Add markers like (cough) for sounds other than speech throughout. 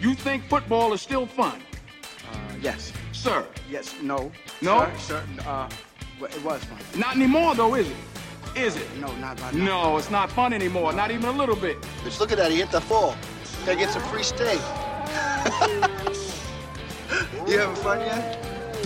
You think football is still fun? Uh, yes. Sir. Yes. No. No? Sir, sir, uh, well, it was fun. Not anymore, though, is it? Is it? No, not right now. No, it's not fun anymore. Not even a little bit. Bitch, look at that. He hit the fall. Gotta get some free steak. (laughs) you having fun yet?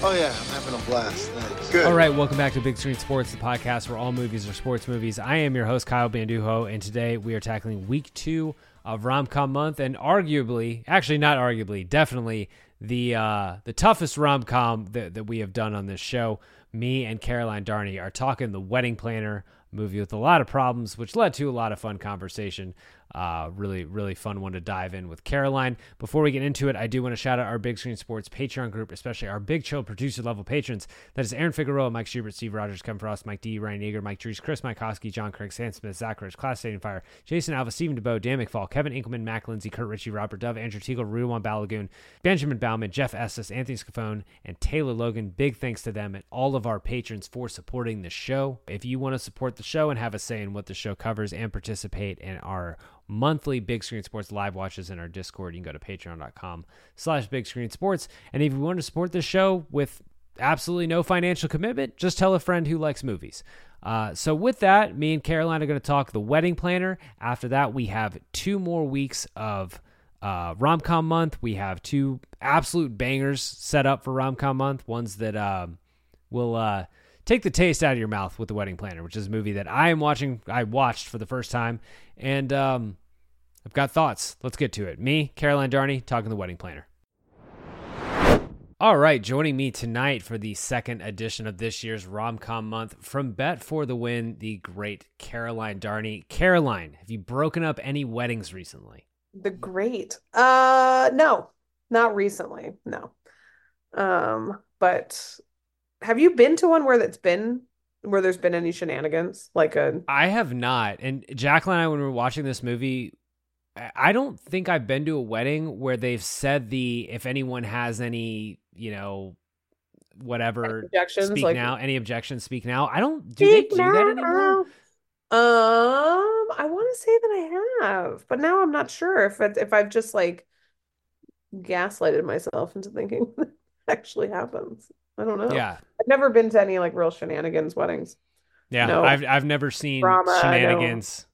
Oh, yeah. I'm having a blast. Thanks. Good. All right, welcome back to Big Screen Sports, the podcast where all movies are sports movies. I am your host, Kyle Bandujo, and today we are tackling week two of rom-com month, and arguably, actually not arguably, definitely the uh, the toughest rom-com that, that we have done on this show. Me and Caroline Darney are talking The Wedding Planner, movie with a lot of problems, which led to a lot of fun conversation. Uh, really, really fun one to dive in with Caroline. Before we get into it, I do want to shout out our Big Screen Sports Patreon group, especially our Big Chill producer level patrons. That is Aaron Figueroa, Mike Schubert, Steve Rogers, Kevin Frost, Mike D, Ryan Yager, Mike Dries, Chris Mycoskie, John Craig, Sam Smith, Zach Rich, Classic Stadium Fire, Jason Alba, Stephen DeBow, Dan McFall, Kevin Enkelmann, Mac Lindsey, Curt Ritchie, Robert Dove, Andrew Tuegel, Ruwan Balagoon, Benjamin Baumann, Jeff Estes, Anthony Scafone, and Taylor Logan. Big thanks to them and all of our patrons for supporting the show. If you want to support the show and have a say in what the show covers and participate in our monthly Big Screen Sports live watches in our Discord. You can go to patreon.com slash Big Screen Sports. And if you want to support the show with absolutely no financial commitment, just tell a friend who likes movies. Uh, so with that, me and Caroline are going to talk the wedding planner. After that, we have two more weeks of uh, rom-com month. We have two absolute bangers set up for rom-com month. Ones that um, will uh, take the taste out of your mouth with the wedding planner, which is a movie that I am watching. I watched for the first time, and um, I've got thoughts. Let's get to it. Me, Caroline Darney, talking to the wedding planner. All right, joining me tonight for the second edition of this year's rom-com month from Bet for the Win, the great Caroline Darney. Caroline, have you broken up any weddings recently? The great. Uh no. Not recently. No. Um, but have you been to one where that's been where there's been any shenanigans? Like a I have not. And Jacqueline and I, when we were watching this movie, I- don't think I've been to a wedding where they've said the if anyone has any, you know, whatever objections, speak like- now, any objections speak now. I don't do they do that anymore? Um, I want to say that I have, but now I'm not sure if if I've just like gaslighted myself into thinking (laughs) that actually happens. I don't know. Yeah. I've never been to any like real shenanigans weddings. Yeah. No. I've I've never seen Drama, shenanigans.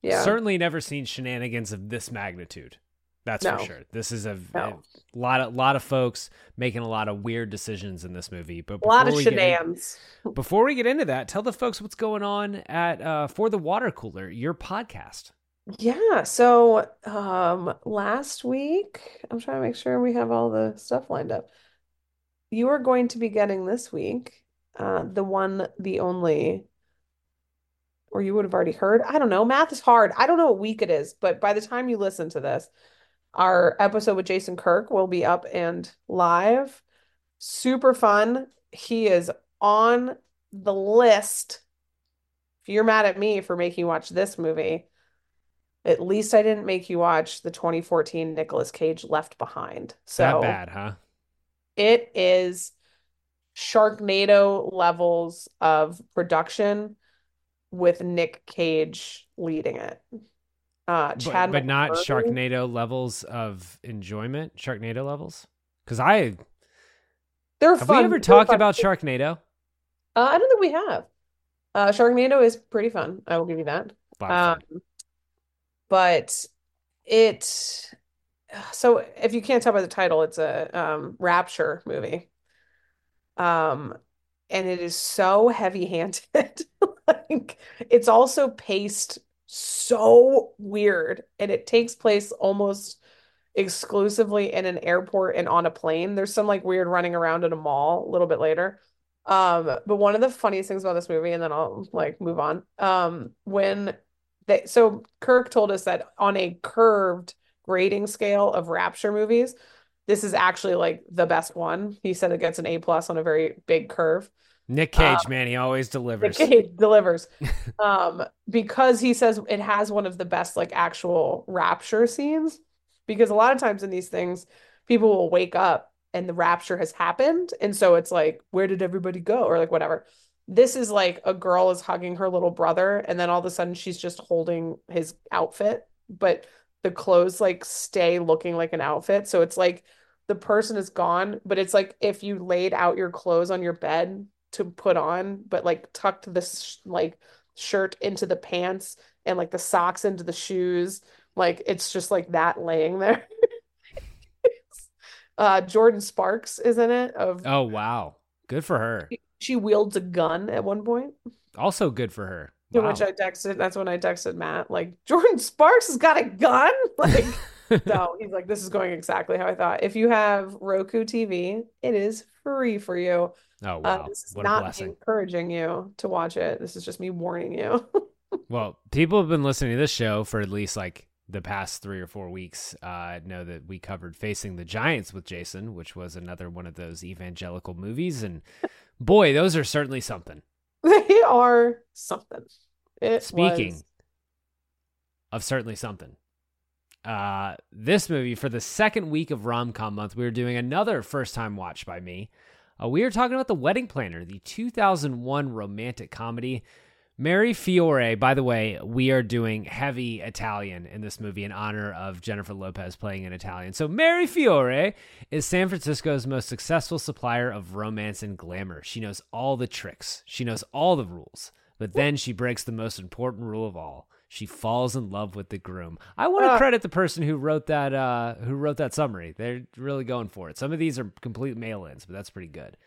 Yeah. Certainly never seen shenanigans of this magnitude. That's No. for sure. This is a, No. a lot of lot of folks making a lot of weird decisions in this movie. But A lot of shenanigans. (laughs) Before we get into that, tell the folks what's going on at uh, For the Water Cooler, your podcast. Yeah, so um last week, I'm trying to make sure we have all the stuff lined up. You are going to be getting this week uh the one, the only, or you would have already heard. I don't know. Math is hard. I don't know what week it is, but by the time you listen to this, our episode with Jason Kirk will be up and live. Super fun. He is on the list. If you're mad at me for making you watch this movie, at least I didn't make you watch the 2014 Nicolas Cage Left Behind. So that bad, huh? it is Sharknado levels of production. With Nick Cage leading it. Uh, Chad but not McMurray- Sharknado levels of enjoyment. Sharknado levels. Because I They're have fun. we ever They're talked fun. about Sharknado? Uh, I don't think we have. Uh, Sharknado is pretty fun. I will give you that. Lot of fun. Um, but it, so if you can't tell by the title, it's a um, Rapture movie. Um, and it is so heavy-handed. (laughs) Like it's also paced so weird, and it takes place almost exclusively in an airport and on a plane. There's some like weird running around in a mall a little bit later. Um, but one of the funniest things about this movie, and then I'll like move on. Um, when they so Kirk told us that on a curved grading scale of Rapture movies, this is actually like the best one. He said it gets an A plus on a very big curve. Nick Cage, man, he always delivers. Nick Cage delivers. (laughs) Um, because he says it has one of the best like actual rapture scenes. Because a lot of times in these things, people will wake up and the rapture has happened. And so it's like, where did everybody go? Or like whatever. This is like a girl is hugging her little brother, and then all of a sudden she's just holding his outfit, but the clothes like stay looking like an outfit. So it's like the person is gone, but it's like if you laid out your clothes on your bed to put on, but like tucked this like shirt into the pants and like the socks into the shoes. Like it's just like that laying there. (laughs) uh Jordin Sparks is in it of Oh wow, good for her. she wields a gun at one point. Also good for her. Wow. which I texted, that's when I texted Matt, like, Jordin Sparks has got a gun? (laughs) Like, (laughs) no, he's like, this is going exactly how I thought. If you have Roku TV, it is free for you. Oh Uh, wow, this is what not encouraging you to watch it. This is just me warning you. (laughs) Well, people have been listening to this show for at least like the past three or four weeks. Uh, know that we covered Facing the Giants with Jason, which was another one of those evangelical movies, and boy, those are certainly something. (laughs) They are something. It Speaking was- of certainly something. Uh, this movie for the second week of rom com month, we are doing another first time watch by me. Uh, we are talking about The Wedding Planner, the 2001 romantic comedy. Mary Fiore, by the way, we are doing heavy Italian in this movie in honor of Jennifer Lopez playing an Italian. So, Mary Fiore is San Francisco's most successful supplier of romance and glamour. She knows all the tricks, she knows all the rules, but then she breaks the most important rule of all. She falls in love with the groom. I want to Ah. credit the person who wrote that uh, who wrote that summary. They're really going for it. Some of these are complete mail-ins, but that's pretty good.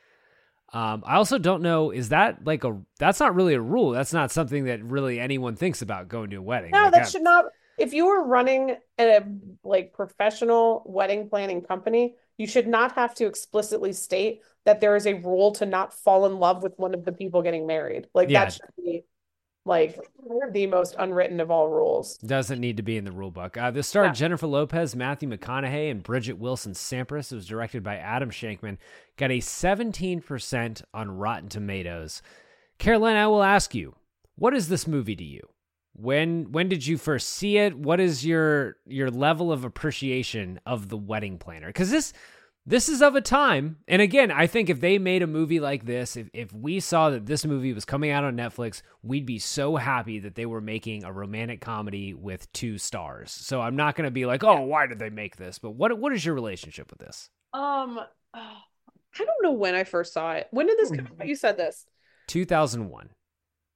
Um, I also don't know. Is that like a? That's not really a rule. That's not something that really anyone thinks about going to a wedding. No, Like, that I- should not. If you were running a like professional wedding planning company, you should not have to explicitly state that there is a rule to not fall in love with one of the people getting married. Like Yeah. that should be like the most unwritten of all rules. Doesn't need to be in the rule book. Uh, this starred Yeah. Jennifer Lopez, Matthew McConaughey, and Bridget Wilson Sampras. It was directed by Adam Shankman. Got a 17% on Rotten Tomatoes. Caroline, I will ask you, what is this movie to you? When when did you first see it? What is your your level of appreciation of the wedding planner? Because this this is of a time, and again, I think if they made a movie like this, if, if we saw that this movie was coming out on Netflix, we'd be so happy that they were making a romantic comedy with two stars. So I'm not going to be like, oh, why did they make this? But what what is your relationship with this? Um, I don't know when I first saw it. When did this come out? You said this. 2001.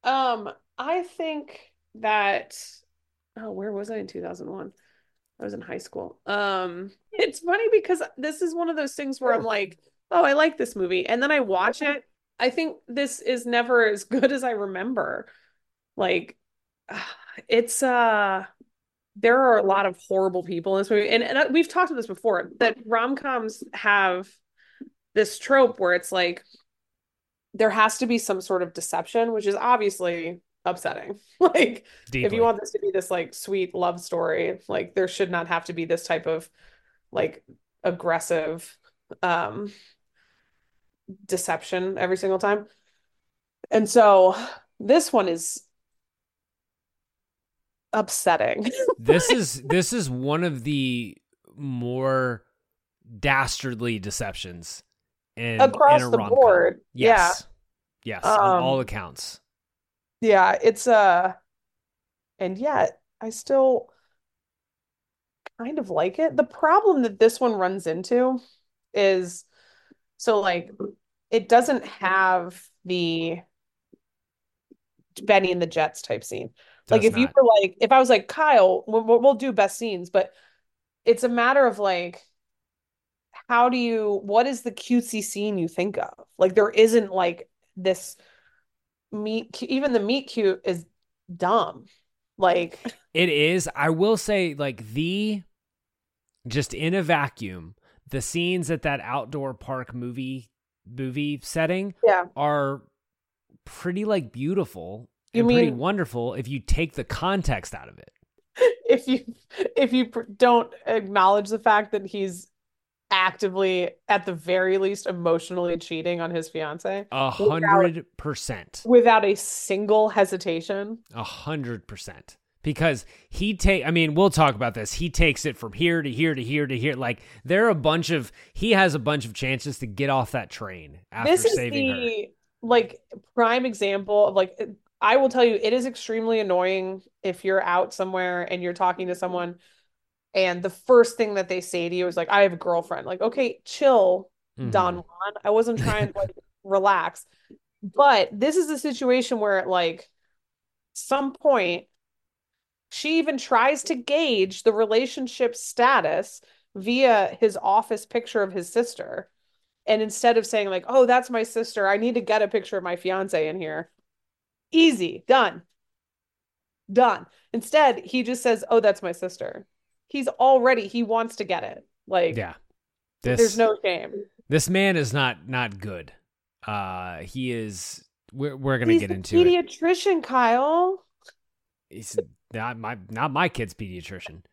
Um, I think that oh, where was I in 2001? I was in high school. Um, (laughs) it's funny because this is one of those things where I'm like, oh, I like this movie. And then I watch it. I think this is never as good as I remember. Like (sighs) it's uh there are a lot of horrible people in this movie. And, and uh, we've talked about this before that rom-coms have this trope where it's like there has to be some sort of deception, which is obviously upsetting. (laughs) Like if you want this to be this like sweet love story, like there should not have to be this type of like aggressive um deception every single time. And so this one is upsetting. (laughs) this is this is one of the more dastardly deceptions in Across in a the board, Yes. Yes, on Um, all accounts. Yeah, it's uh and yet I still kind of like it. The problem that this one runs into is so like it doesn't have the Bennie and the Jets type scene. Like if you were like if I was like Kyle, we'll, we'll we'll do best scenes, but it's a matter of like how do you what is the cutesy scene you think of? Like there isn't like this meet even the meet cute is dumb. Like It is. I will say, like the just in a vacuum, the scenes at that outdoor park movie movie setting yeah. are pretty like beautiful You and pretty mean- wonderful if you take the context out of it. (laughs) if you if you pr- don't acknowledge the fact that he's actively at the very least emotionally cheating on his fiance A hundred percent. without a single hesitation. A hundred percent. Because he take I mean, we'll talk about this. He takes it from here to here to here to here. Like there are a bunch of he has a bunch of chances to get off that train after This is saving her. the like prime example of like I will tell you it is extremely annoying if you're out somewhere and you're talking to someone and the first thing that they say to you is like I have a girlfriend. Like, okay, chill, Mhm. Don Juan. I wasn't trying to like (laughs) relax. But this is a situation where at like some point she even tries to gauge the relationship status via his office picture of his sister. And instead of saying like, "Oh, that's my sister. I need to get a picture of my fiance in here." Easy, done. Done. Instead, he just says, "Oh, that's my sister." He's already he wants to get it. Like Yeah. This there's no shame. This man is not not good. Uh he is we're we're gonna He's get into it. pediatrician, Kyle. He's not my not my kid's pediatrician. (laughs)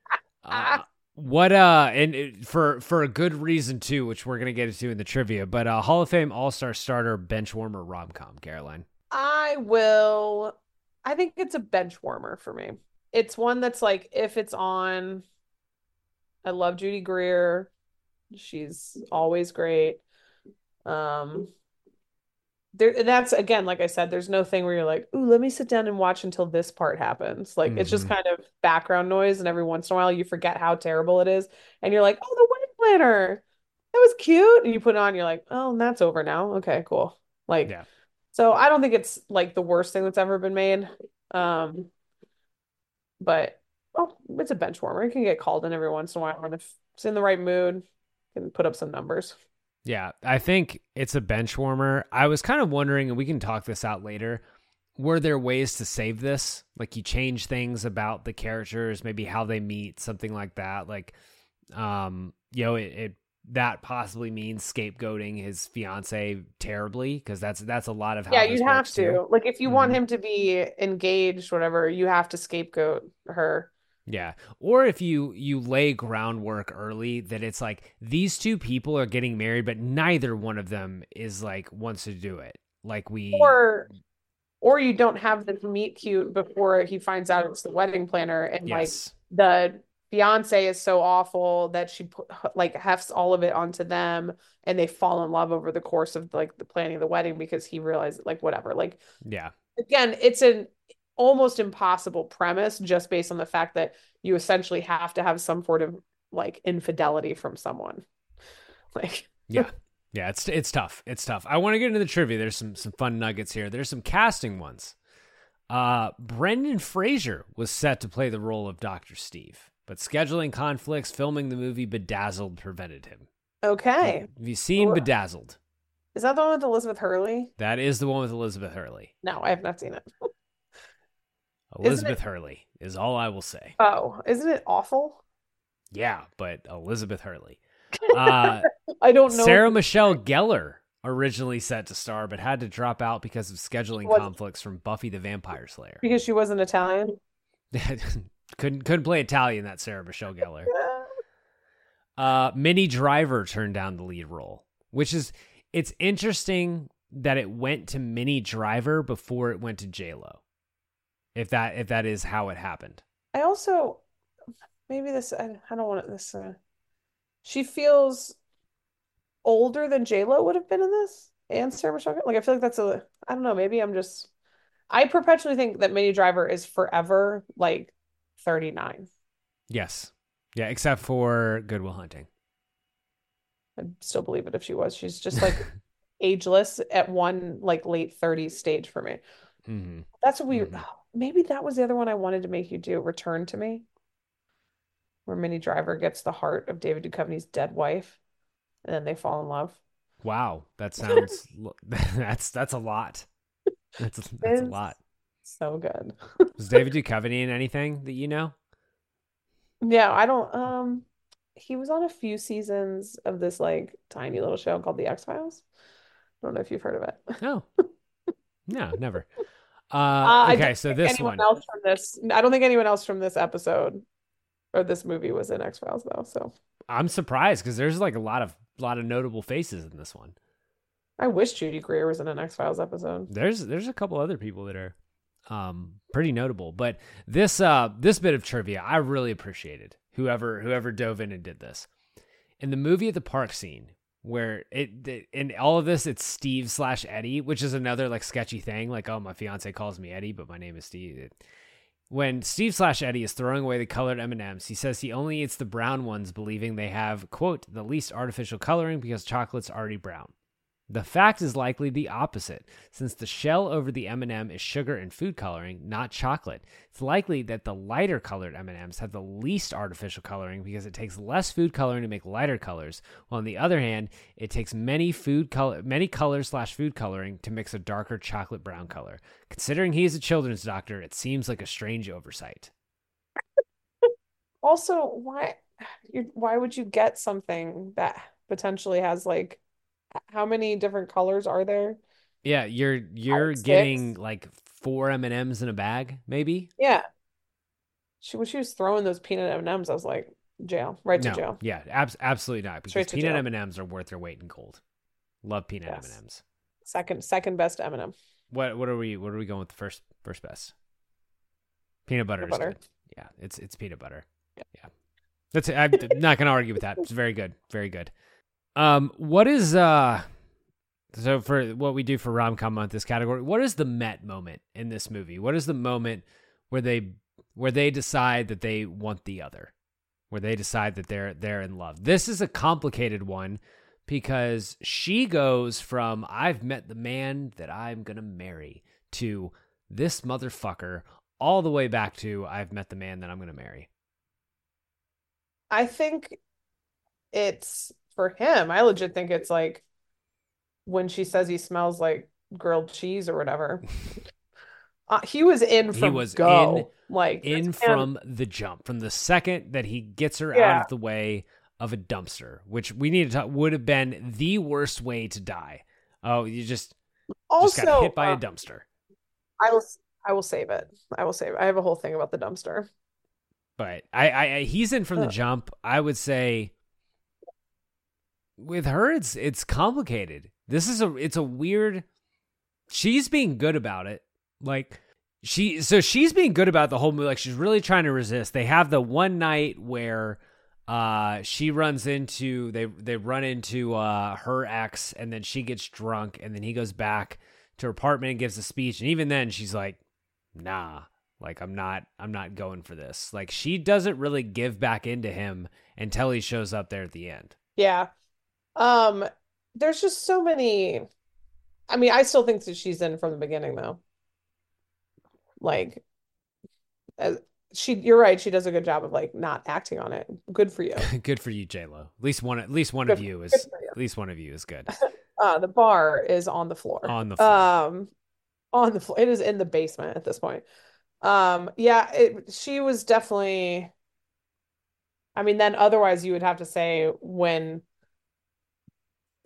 Uh, what uh and it- for for a good reason too, which we're gonna get into in the trivia, but uh Hall of Fame All Star starter bench warmer rom com, Caroline. I will. I think it's a bench warmer for me. It's one that's like if it's on. I love Judy Greer. She's always great. Um, there that's again, like I said, there's no thing where you're like, ooh, let me sit down and watch until this part happens. Like it's just Mhm. kind of background noise, and every once in a while you forget how terrible it is, and you're like, oh, the wedding planner. That was cute. And you put it on, you're like, oh, and that's over now. Okay, cool. Like Yeah. so I don't think it's like the worst thing that's ever been made. Um, but well, it's a bench warmer. You can get called in every once in a while, and if it's in the right mood, you can put up some numbers. Yeah, I think it's a bench warmer. I was kind of wondering, and we can talk this out later. Were there ways to save this? Like you change things about the characters, maybe how they meet, something like that. Like, um, you know, it, it that possibly means scapegoating his fiance terribly because that's that's a lot of how Yeah, you'd have to. too. Like if you want Mhm. him to be engaged, whatever, you have to scapegoat her. Yeah. Or if you you lay groundwork early that it's like these two people are getting married, but neither one of them is like wants to do it. Like we Or or you don't have this meet cute before he finds out it's the wedding planner and like the fiance is so awful that she put like hefts all of it onto them and they fall in love over the course of like the planning of the wedding because he realized like whatever like Yeah. again it's an almost impossible premise just based on the fact that you essentially have to have some sort of like infidelity from someone (laughs) like Yeah. (laughs) Yeah, it's it's tough. It's tough. I want to get into the trivia. There's some some fun nuggets here. There's some casting ones. Uh Brendan Fraser was set to play the role of Dr. Steve, but scheduling conflicts filming the movie Bedazzled prevented him. okay Have you seen Bedazzled? is that the one with Elizabeth Hurley That is the one with Elizabeth Hurley. no I have not seen it Elizabeth Hurley is all I will say. oh isn't it awful Yeah, but Elizabeth Hurley. (laughs) Uh, I don't know Sarah Michelle Gellar originally set to star, but had to drop out because of scheduling What- conflicts from Buffy the Vampire Slayer. because she wasn't Italian (laughs) couldn't couldn't play Italian. That Sarah Michelle Gellar. (laughs) Uh, Minnie Driver turned down the lead role, which is it's interesting that it went to Minnie Driver before it went to J Lo. If that if that is how it happened. I also maybe this I, I don't want it this uh, she feels older than J Lo would have been in this and Sarah Michelle Gellar. Like I feel like that's a I don't know maybe I'm just I perpetually think that Minnie Driver is forever like 39. Yes. Yeah, except for Good Will Hunting. I'd still believe it if she was. She's just like (laughs) ageless at one like late 30s stage for me. hmm That's what we Mhm. Maybe that was the other one I wanted to make you do, Return to Me, where Minnie Driver gets the heart of David Duchovny's dead wife, and then they fall in love. Wow, that (laughs) sounds (laughs) that's that's a lot. That's that's a lot. So good. (laughs) Was David Duchovny in anything that you know? Yeah, I don't um he was on a few seasons of this like tiny little show called The X-Files. I don't know if you've heard of it. No. No, never. Uh, Uh, okay, so this anyone one. else from this I don't think anyone else from this episode or this movie was in X-Files though, so I'm surprised because there's like a lot of lot of notable faces in this one. I wish Judy Greer was in an X-Files episode. There's there's a couple other people that are um pretty notable, but this uh this bit of trivia I really appreciated. Whoever whoever dove in and did this. In the movie at the park scene where it, it in all of this it's Steve slash Eddie, which is another like sketchy thing. Like, oh, my fiance calls me Eddie, but my name is Steve. When Steve slash Eddie is throwing away the colored M and M's, he says he only eats the brown ones, believing they have quote the least artificial coloring because chocolate's already brown. The fact is likely the opposite, since the shell over the M&M is sugar and food coloring, not chocolate. It's likely that the lighter colored M&Ms have the least artificial coloring because it takes less food coloring to make lighter colors, while on the other hand, it takes many food color many colors slash food coloring to mix a darker chocolate brown color. Considering he is a children's doctor, it seems like a strange oversight. (laughs) Also, why why would you get something that potentially has like how many different colors are there? Yeah, you're you're getting like four M&Ms in a bag, maybe? Yeah. She when she was throwing those peanut M&Ms, I was like, jail, right to no, jail. yeah, abs- absolutely not. Because peanut. M and M's are worth their weight in gold. Love peanut M and M's. Second second best M&M. What what are we what are we going with the first first best? Peanut butter Peanut is butter. Yeah, it's it's peanut butter. Yeah, that's I'm not gonna argue with that. It's very good, very good. Um, what is uh, so for what we do for rom com month this category, what is the Met moment in this movie? What is the moment where they where they decide that they want the other, where they decide that they're they're in love? This is a complicated one because she goes from I've met the man that I'm to marry to this motherfucker all the way back to I've met the man that I'm to marry. I think it's for him. I legit think it's like when she says he smells like grilled cheese or whatever. (laughs) Uh, he was in He from was go. in- like In from the jump, from the second that he gets her out of the way of a dumpster, which we need to talk would have been the worst way to die. Oh, you just just got also hit by a uh, dumpster. I will I will save it. I will save it. I have a whole thing about the dumpster. But I, I, I he's in from the jump. I would say with her, it's it's complicated. This is a it's a weird. She's being good about it, like she. So she's being good about the whole movie. Like she's really trying to resist. They have the one night where uh she runs into they they run into uh her ex and then she gets drunk and then he goes back to her apartment and gives a speech and even then she's like nah like i'm not i'm not going for this like she doesn't really give back into him until he shows up there at the end Yeah. Um, there's just so many. I mean, I still think that she's in from the beginning though. Like, as she, you're right. She does a good job of like not acting on it. Good for you. (laughs) good for you j-lo at least one at least one Good of you is you. at least one of you is good (laughs) Uh, the bar is on the floor. On the floor. Um, on the floor. It is in the basement at this point. Um, yeah, it, she was definitely. I mean, then otherwise you would have to say when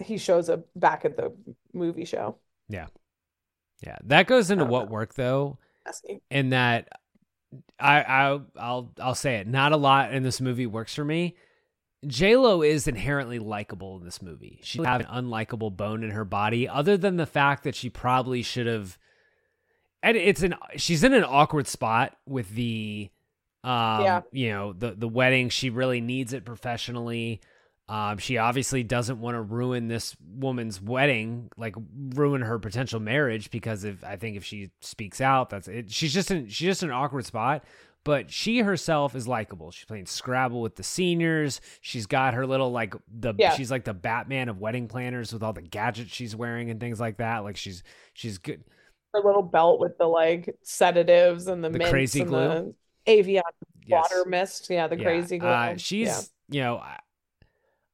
he shows up back at the movie show. yeah yeah that goes into what know. work though in that I, I I'll I'll say it. Not a lot in this movie works for me. J Lo is inherently likable in this movie. She has an unlikable bone in her body, other than the fact that she probably should have. And it's an she's in an awkward spot with the, um, Yeah. you know, the the wedding. She really needs it professionally. Um, she obviously doesn't want to ruin this woman's wedding, like ruin her potential marriage, because if I think if she speaks out, that's it. She's just in she's just in an awkward spot. But she herself is likable. She's playing Scrabble with the seniors. She's got her little like the Yeah. she's like the Batman of wedding planners with all the gadgets she's wearing and things like that. Like she's she's good. Her little belt with the like sedatives and the, The crazy and glue? the Evian Yes. water mist. Yeah, the Yeah. crazy glue. Uh, she's yeah. you know I-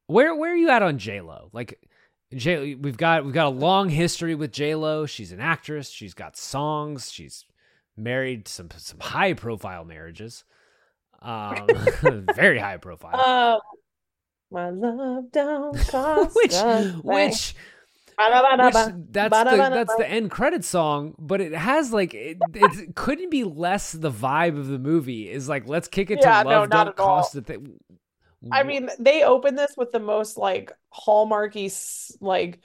where where are you at on J Lo? Like J we've got we've got a long history with J Lo. She's an actress. She's got songs. She's married some some high profile marriages. Um, (laughs) very high profile. Um, my love don't (laughs) cost which which which that's the that's the end credit song, but it has like it, it couldn't be less the vibe of the movie. Is like let's kick it Yeah, to love not don't at all. cost a thing. I mean, they open this with the most like hallmarky, like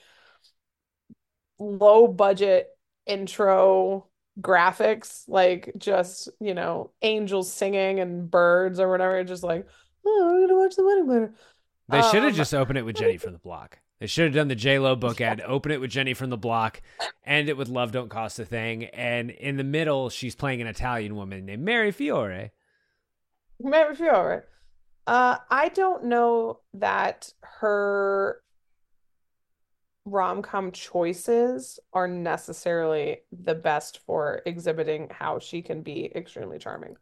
low budget intro graphics, like just, you know, angels singing and birds or whatever. Just like, oh, we're gonna watch the wedding planner. They should have Um, just opened it with Jenny from the Block. They should have done the J Lo book ad, open it with Jenny from the Block, end it with Love Don't Cost a Thing, and in the middle she's playing an Italian woman named Mary Fiore. Mary Fiore. Uh, I don't know that her rom-com choices are necessarily the best for exhibiting how she can be extremely charming.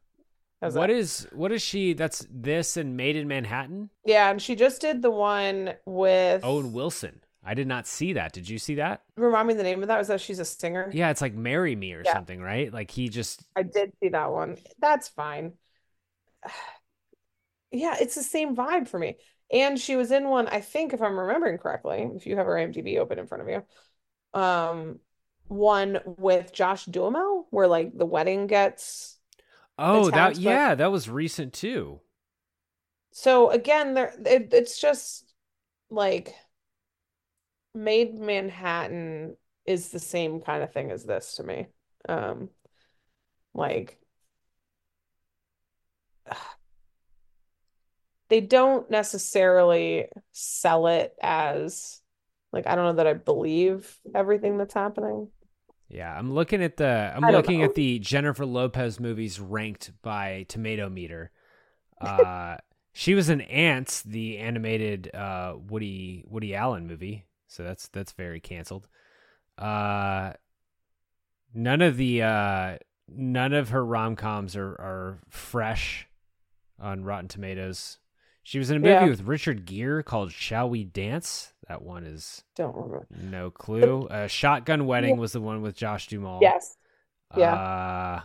How's What that? is what is she? That's this and Maid in Manhattan. Yeah, and she just did the one with Owen Wilson. I did not see that. Did you see that? remind me the name of that. Was that she's a singer? Yeah, it's like Marry Me or Yeah. something, right? Like he just I did see that one. That's fine. (sighs) (sighs) (sighs) Yeah, it's the same vibe for me. And she was in one, I think, if I'm remembering correctly, if you have her IMDb open in front of you, um, one with Josh Duhamel, where like the wedding gets. Oh, that yeah, that was recent too. So again, there it, it's just like Maid Manhattan is the same kind of thing as this to me. Um, like they don't necessarily sell it as like I don't know that I believe everything that's happening. Yeah, I'm looking at the I'm looking know. at the Jennifer Lopez movies ranked by Tomato Meter. Uh, (laughs) she was in Antz, the animated uh, Woody Woody Allen movie, so that's that's very canceled. Uh, none of the uh, none of her rom coms are are fresh on Rotten Tomatoes. She was in a movie Yeah. with Richard Gere called "Shall We Dance." That one is Don't remember. no clue. Uh, Shotgun Wedding Yeah. was the one with Josh Duhamel. Yes. yeah. Uh,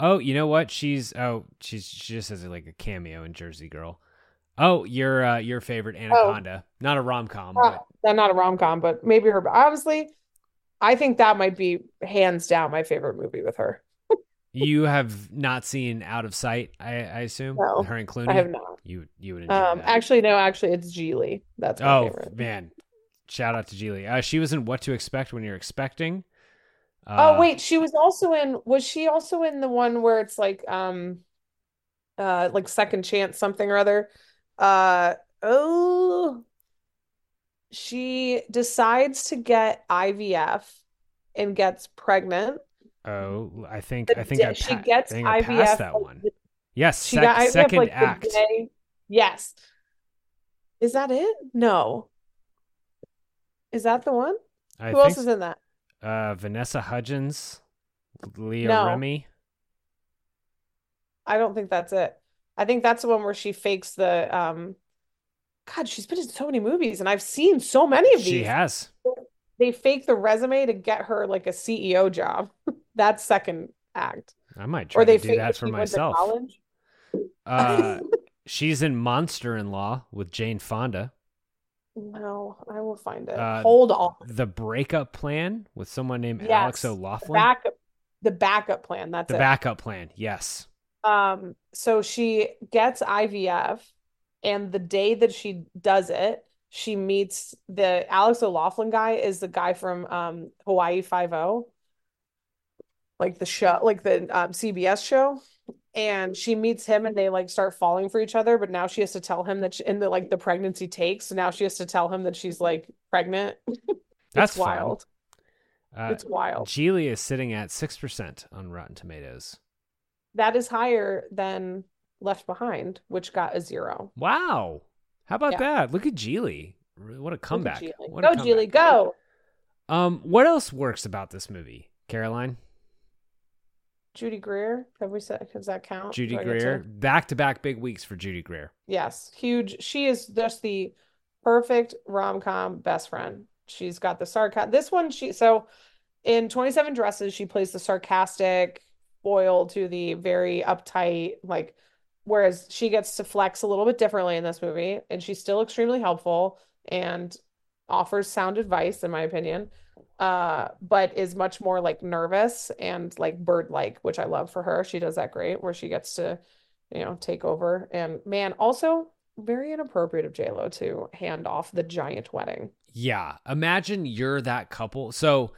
oh, you know what? She's oh, she's she just has like a cameo in Jersey Girl. Oh, your uh, your favorite Anaconda, not a rom com, Uh, but not a rom-com, but maybe her. Obviously, I think that might be hands down my favorite movie with her. You have not seen Out of Sight. I, I assume No, her and Clooney. I have not. You you would enjoy Um, that. actually, no, actually, it's Gigli. That's my oh favorite. man, shout out to Gigli. Uh, she was in What to Expect When You're Expecting. Oh Uh, wait, she was also in. Was she also in the one where it's like, um, uh, like Second Chance something or other? Uh, oh, she decides to get IVF and gets pregnant. Oh, I think The I think I, she pa- gets I I IVF passed that like, one. the- Yes, She sec- got IVF second like act. day. Yes. Is that it? No. Is that the one? I Who think else is in that? uh, Vanessa Hudgens, Leah No. Remy. I don't think that's it. I think that's the one where she fakes the um God, she's been in so many movies and I've seen so many of these. She has. They fake the resume to get her like a CEO job. (laughs) That's second act. I might try Or they to do that that for she went to myself. college. Uh, (laughs) she's in Monster in Law with Jane Fonda. No, I will find it. Uh, Hold on. The Breakup Plan with someone named Yes, Alex The O'Loughlin. backup the backup plan. That's the it. Backup Plan. Yes. Um, so she gets IVF, and the day that she does it, she meets the Alex O'Loughlin guy is the guy from um Hawaii Five O, like the show, like the um, CBS show. and she meets him and they like start falling for each other but now she has to tell him that she, and the like the pregnancy takes so now she has to tell him that she's like pregnant (laughs) That's wild Uh, it's wild Gigli is sitting at 6% on Rotten Tomatoes. that is higher than left behind which got a zero Wow. How about Yeah. that? Look at Gigli. What a comeback. What go a Gigli, go Um, what else works about this movie, Caroline? Judy greer have we said does that count Judy Do I get to- Greer. Back to back big weeks for Judy Greer. Yes, huge. She is just the perfect rom-com best friend. She's got the sarcasm. This one, she so in 27 Dresses, she plays the sarcastic foil to the very uptight, like, whereas she gets to flex a little bit differently in this movie, and she's still extremely helpful and offers sound advice, in my opinion. Uh, but is much more like nervous and like bird-like, which I love for her. She does that great, where she gets to you know, take over. And man, also very inappropriate of JLo to hand off the giant wedding. Yeah. Imagine you're that couple. So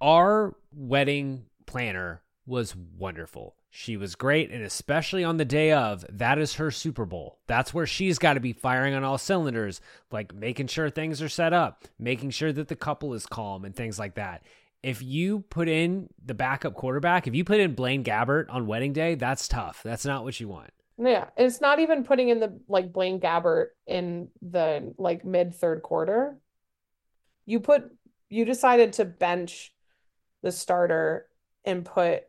our wedding planner was wonderful. She was great. And especially on the day of, that is her Super Bowl. That's where she's got to be firing on all cylinders, like making sure things are set up, making sure that the couple is calm and things like that. If you put in the backup quarterback, if you put in Blaine Gabbert on wedding day, that's tough. That's not what you want. Yeah, it's not even putting in the like Blaine Gabbert in the like mid third quarter. You put you decided to bench the starter and put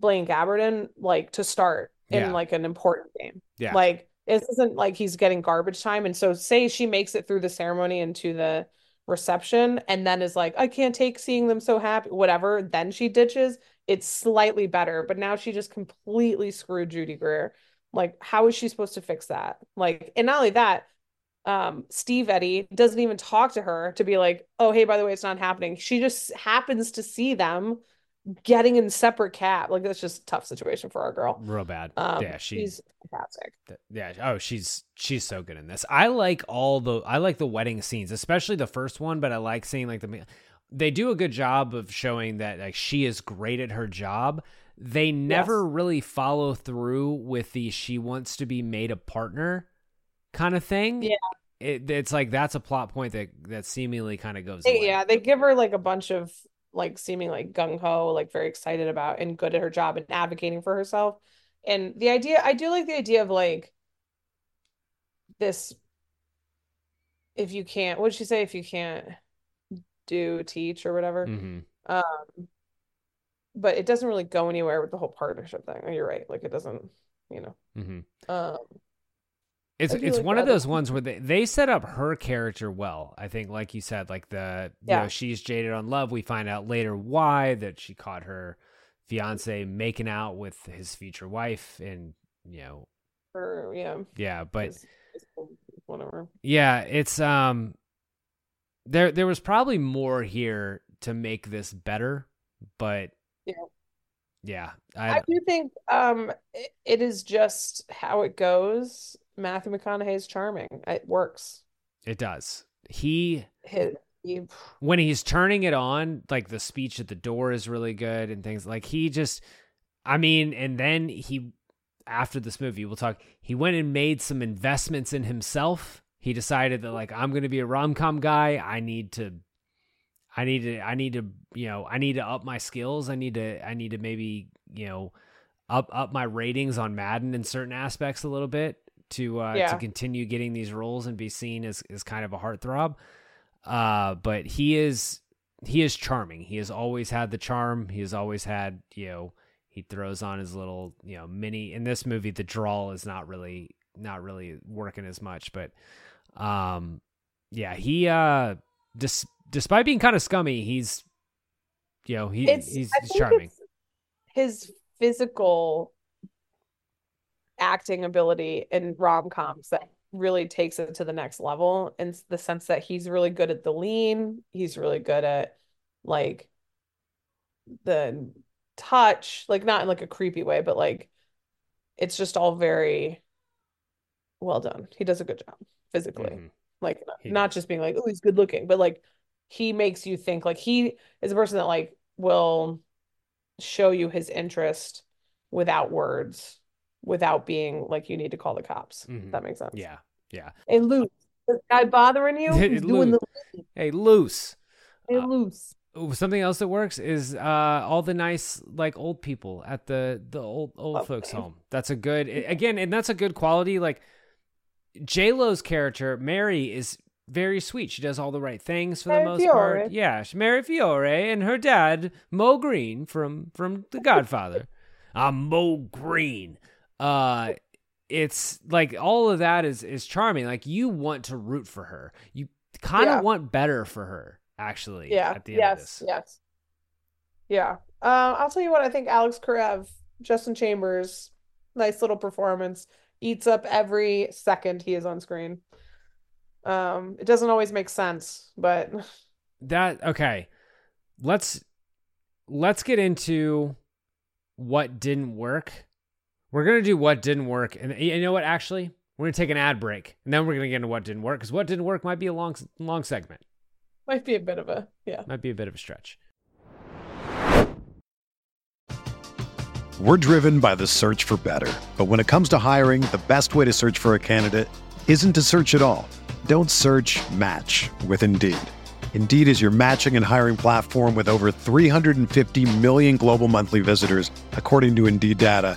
Blaine Gabbert in like to start in Yeah. like an important game. Yeah. Like this isn't like he's getting garbage time. And so say she makes it through the ceremony into the reception and then is like, I can't take seeing them so happy, whatever, then she ditches, it's slightly better. But now she just completely screwed Judy Greer. Like, how is she supposed to fix that? Like, and not only that, um, Steve Eddie doesn't even talk to her to be like, oh, hey, by the way, it's not happening. She just happens to see them getting in separate cab. Like, that's just a tough situation for our girl. Real bad. Um, yeah, she, she's fantastic. Th- Yeah. Oh, she's she's so good in this. I like all the I like the wedding scenes, especially the first one. But I like seeing like the they do a good job of showing that like she is great at her job. They never really follow through with the she wants to be made a partner kind of thing. Yeah. It, it's like that's a plot point that that seemingly kind of goes. They- yeah, they give her like a bunch of like seeming like gung ho, like very excited about and good at her job and advocating for herself. And the idea, I do like the idea of like this. If you can't, what'd she say? If you can't do, teach or whatever. Mhm. Um, but it doesn't really go anywhere with the whole partnership thing. You're right. Like it doesn't, you know. Mhm. Um, It's it's like one of those ones where they, they set up her character well. I think, like you said, like the you know she's jaded on love. We find out later why that she caught her fiance making out with his future wife, and you know, or yeah, yeah. But whatever. yeah, it's um, there there was probably more here to make this better, but Yeah. yeah, I I, do think um it, it is just how it goes. Matthew McConaughey is charming. It works. it does. He His, he, when he's turning it on, like the speech at the door is really good and things like he just I mean, and then he after this movie, we'll talk, he went and made some investments in himself. He decided that like I'm going to be a rom-com guy. I need to I need to I need to, you know, I need to up my skills. I need to I need to maybe, you know, up up my ratings on Madden in certain aspects a little bit to uh to continue getting these roles and be seen as as kind of a heartthrob. Uh but he is he is charming. He has always had the charm. He has always had, you know, he throws on his little, you know, mini in this movie the drawl is not really not really working as much, but um yeah, he uh dis- despite being kind of scummy, he's you know, he it's he's, he's charming. his physical acting ability in rom-coms that really takes it to the next level in the sense that he's really good at the lean, he's really good at like the touch, like not in like a creepy way, but like it's just all very well done. He does a good job physically. Mhm. Like He not does. just being like, oh, he's good looking, but like he makes you think like he is a person that like will show you his interest without words, without being like you need to call the cops. Mhm. that makes sense. Yeah. Yeah. Hey, loose. This guy bothering you? (laughs) Hey, He's doing the Hey, loose. hey, Uh, loose. Something else that works is uh, all the nice like old people at the the old old Love folks home. That's a good (laughs) again, and that's a good quality. Like J Lo's character Mary is very sweet. She does all the right things for the most Fiore. part. Yeah, Mary Fiore and her dad Moe Greene from from The (laughs) Godfather. I'm Moe Greene. Uh, it's like all of that is is charming. Like you want to root for her. You kind of Yeah. want better for her. Actually, Yeah. At the end of Yes. this. Yes. Yeah. Uh, I'll tell you what, I think Alex Karev, Justin Chambers, nice little performance, eats up every second he is on screen. Um, it doesn't always make sense, but that okay let's let's get into what didn't work we're gonna do what didn't work and you know what actually we're gonna take an ad break and then we're gonna get into what didn't work because what didn't work might be a long long segment might be a bit of a yeah. might be a bit of a stretch We're driven by the search for better. But when it comes to hiring, the best way to search for a candidate isn't to search at all. Don't search match with Indeed. Indeed is your matching and hiring platform with over 350 million global monthly visitors, according to Indeed data,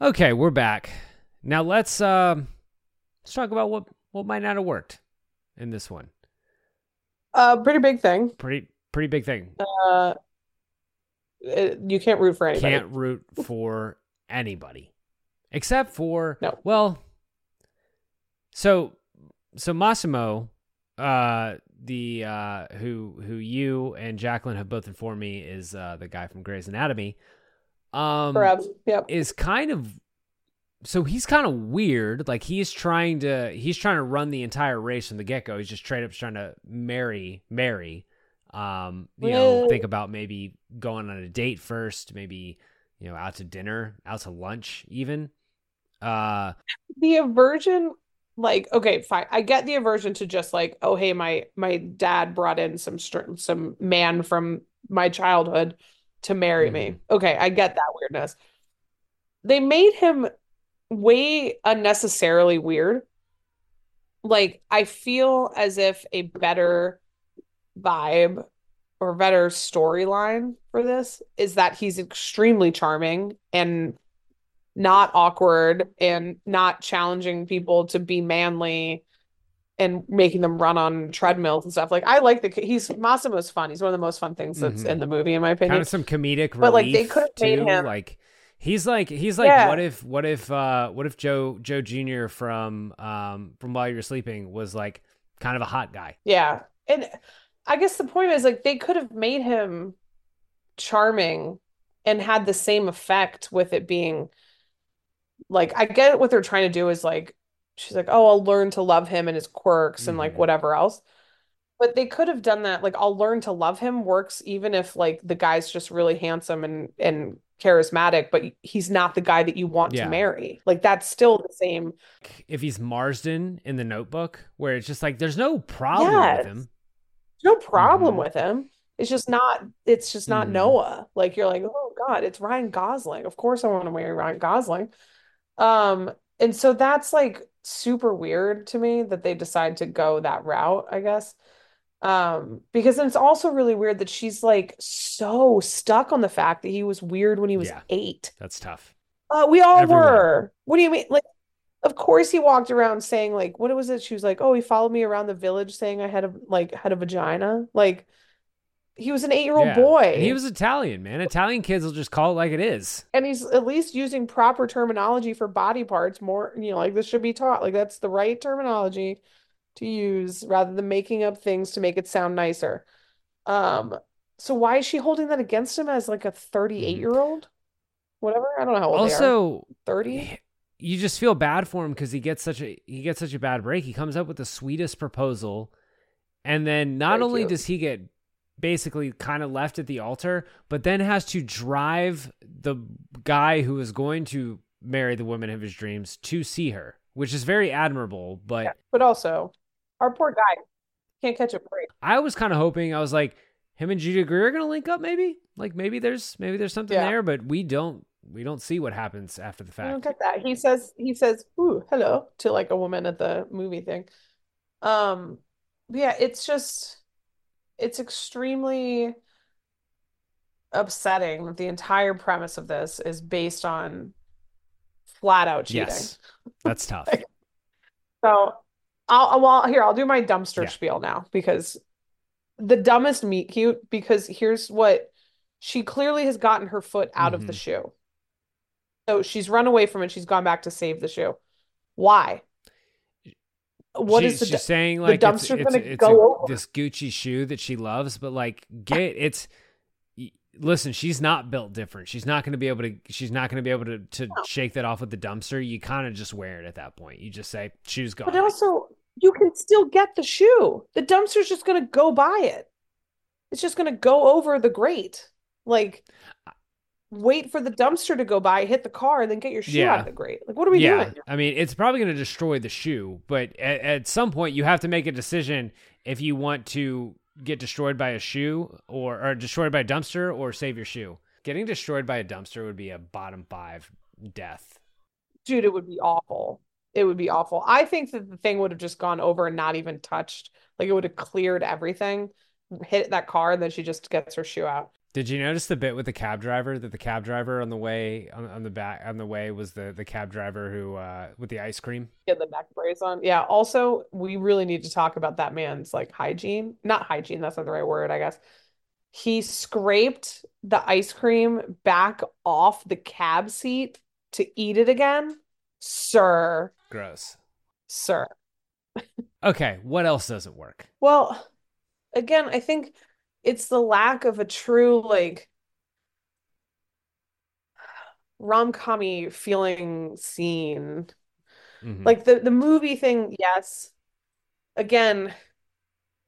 Okay we're back now let's um let's talk about what what might not have worked in this one Uh, pretty big thing. pretty pretty big thing Uh, it- you can't root for anybody. can't root (laughs) for anybody except for No. well so so massimo uh the uh who who you and jacqueline have both informed me is uh the guy from Grey's Anatomy um Perhaps. Yep. is kind of so he's kind of weird. Like he's trying to he's trying to run the entire race from the get-go. He's just straight up trying to marry marry um you know think about maybe going on a date first maybe you know out to dinner out to lunch even. Uh the aversion like okay fine. I get the aversion to just like oh hey my my dad brought in some some man from my childhood to marry me. Mm-hmm. Okay i get that weirdness. They made him way unnecessarily weird. Like i feel as if a better vibe or better storyline for this is that he's extremely charming and not awkward and not challenging people to be manly and making them run on treadmills and stuff. Like I like the he's Massimo's fun. He's one of the most fun things that's Mhm. in the movie, in my opinion. kind of some comedic But, like, they could've made him- like he's like he's like Yeah. what if what if uh what if joe joe junior from um from while You're sleeping was like kind of a hot guy Yeah. And I guess the point is like they could have made him charming and had the same effect with it being like I get what they're trying to do is like she's like, "Oh, I'll learn to love him and his quirks and like Mhm. whatever else." But they could have done that like I'll learn to love him works even if like the guy's just really handsome and and charismatic, but he's not the guy that you want Yeah. to marry. Like that's still the same. if he's marsden in the notebook where it's just like there's no problem Yes. with him no problem Mhm. with him. It's just not it's just not Mhm. Noah. Like you're like, oh God, it's Ryan Gosling. Of course I want to marry Ryan Gosling. Um, and so that's like super weird to me that they decide to go that route, I guess. Um, because it's also really weird that she's like so stuck on the fact that he was weird when he was Yeah. eight. that's tough Uh, we all Everyone. were. What do you mean? Like Of course he walked around saying like what was it? She was like, "Oh, he followed me around the village saying I had a like had a vagina." Like he was an 8-year-old Yeah. boy. And he was Italian, man. Italian kids will just call it like it is. and he's at least using proper terminology for body parts more, you know, like this should be taught. Like that's the right terminology to use rather than making up things to make it sound nicer. Um, so why is she holding that against him as like a 38 year old? Whatever. I don't know how old. Also, 30? you just feel bad for him because he gets such a he gets such a bad break. He comes up with the sweetest proposal, and then not Very only cute. does he get basically kind of left at the altar, but then has to drive the guy who is going to marry the woman of his dreams to see her, which is very admirable. But Yeah. But also, our poor guy can't catch a break. I was kind of hoping I was like him and Judy Greer are gonna link up, maybe. Like maybe there's maybe there's something Yeah. there, but we don't we don't see what happens after the fact. I don't get that. He says he says, "Ooh, hello" to like a woman at the movie thing. Um, yeah, it's just it's extremely upsetting that the entire premise of this is based on flat out cheating. Yes, that's (laughs) tough. Like- So I'll well here I'll do my dumpster Yeah. spiel now because the dumbest meet cute because here's what she clearly has gotten her foot out of the Mhm. shoe. So she's run away from it. She's gone back to save the shoe. Why? What she's, is the she's saying like it's, dumpster's it's, gonna it's go a- over. this Gucci shoe that she loves, but like get it's listen, she's not built different. She's not going to be able to she's not going to be able to to shake that off with the dumpster. You kind of just wear it at that point. You just say shoe's gone. But also, you can still get the shoe. The dumpster's just going to go by it. It's just going to go over the grate. Like, wait for the dumpster to go by, hit the car, and then get your shoe Yeah. out of the grate. Like, what are we yeah, doing? I mean, it's probably going to destroy the shoe, but at, at some point you have to make a decision if you want to get destroyed by a shoe or or destroyed by a dumpster or save your shoe. Getting destroyed by a dumpster would be a bottom 5 death. Dude, it would be awful. It would be awful. I think that the thing would have just gone over and not even touched. Like, it would have cleared everything, hit that car, and then she just gets her shoe out. Did you notice the bit with the cab driver that the cab driver on the way on, on the back on the way was the the cab driver who uh with the ice cream? Get the neck brace on. Yeah. Also, we really need to talk about that man's like hygiene. Not hygiene, that's not the right word, I guess. He scraped the ice cream back off the cab seat to eat it again. Sir, Gross. sir. Okay, what else doesn't work? Well, again, I think it's the lack of a true like rom-commy feeling scene. Mhm. Like the the movie thing, yes. Again,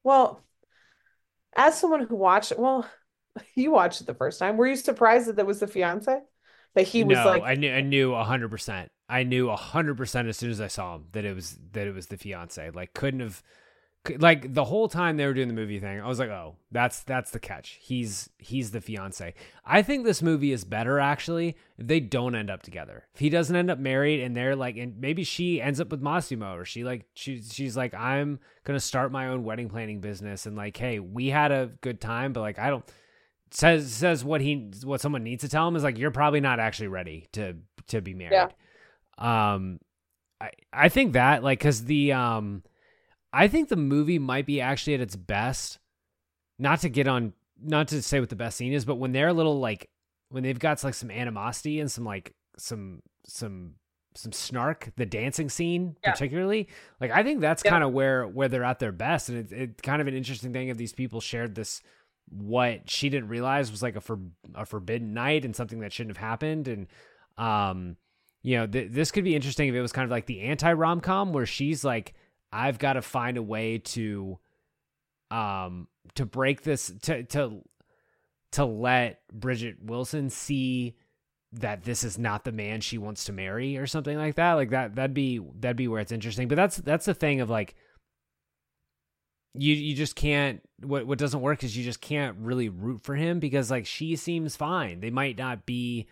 well, as someone who watched it, well, (laughs) you watched it the first time. Were you surprised that that was the fiance? That he was no, like, I knew I knew hundred percent. I knew hundred percent as soon as I saw him that it was that it was the fiance. Like couldn't have like the whole time they were doing the movie thing, I was like, oh, that's that's the catch. He's he's the fiance. I think this movie is better actually if they don't end up together. If he doesn't end up married and they're like, and maybe she ends up with Massimo or she like she's she's like, I'm gonna start my own wedding planning business and like, hey, we had a good time, but like I don't says says what he what someone needs to tell him is like you're probably not actually ready to to be married. Um I I think that like cuz the um I think the movie might be actually at its best not to get on not to say what the best scene is but when they're a little like when they've got like some animosity and some like some some some snark the dancing scene Yeah. particularly like i think that's Yeah. kind of where where they're at their best and it's it, kind of an interesting thing if these people shared this what she didn't realize was like a for, a forbidden night and something that shouldn't have happened and um you know th- this could be interesting if it was kind of like the anti rom-com where she's like i've got to find a way to um to break this to to to let Bridgette Wilson see that this is not the man she wants to marry or something like that. Like that that'd be that'd be where it's interesting. But that's that's the thing of like you you just can't what what doesn't work is you just can't really root for him because like she seems fine. They might not be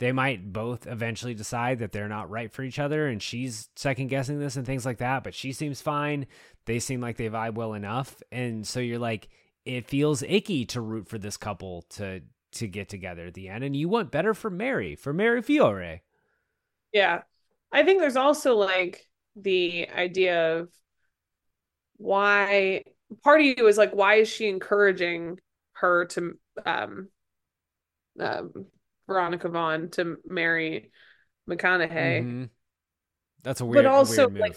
they might both eventually decide that they're not right for each other and she's second guessing this and things like that but she seems fine they seem like they vibe well enough and so you're like it feels icky to root for this couple to to get together at the end and you want better for mary for mary fiore yeah. I think there's also like the idea of why part of you is like, why is she encouraging her to um um Veronica Vaughn to marry McConaughey? Mhm. That's a weird, a also, weird move. like,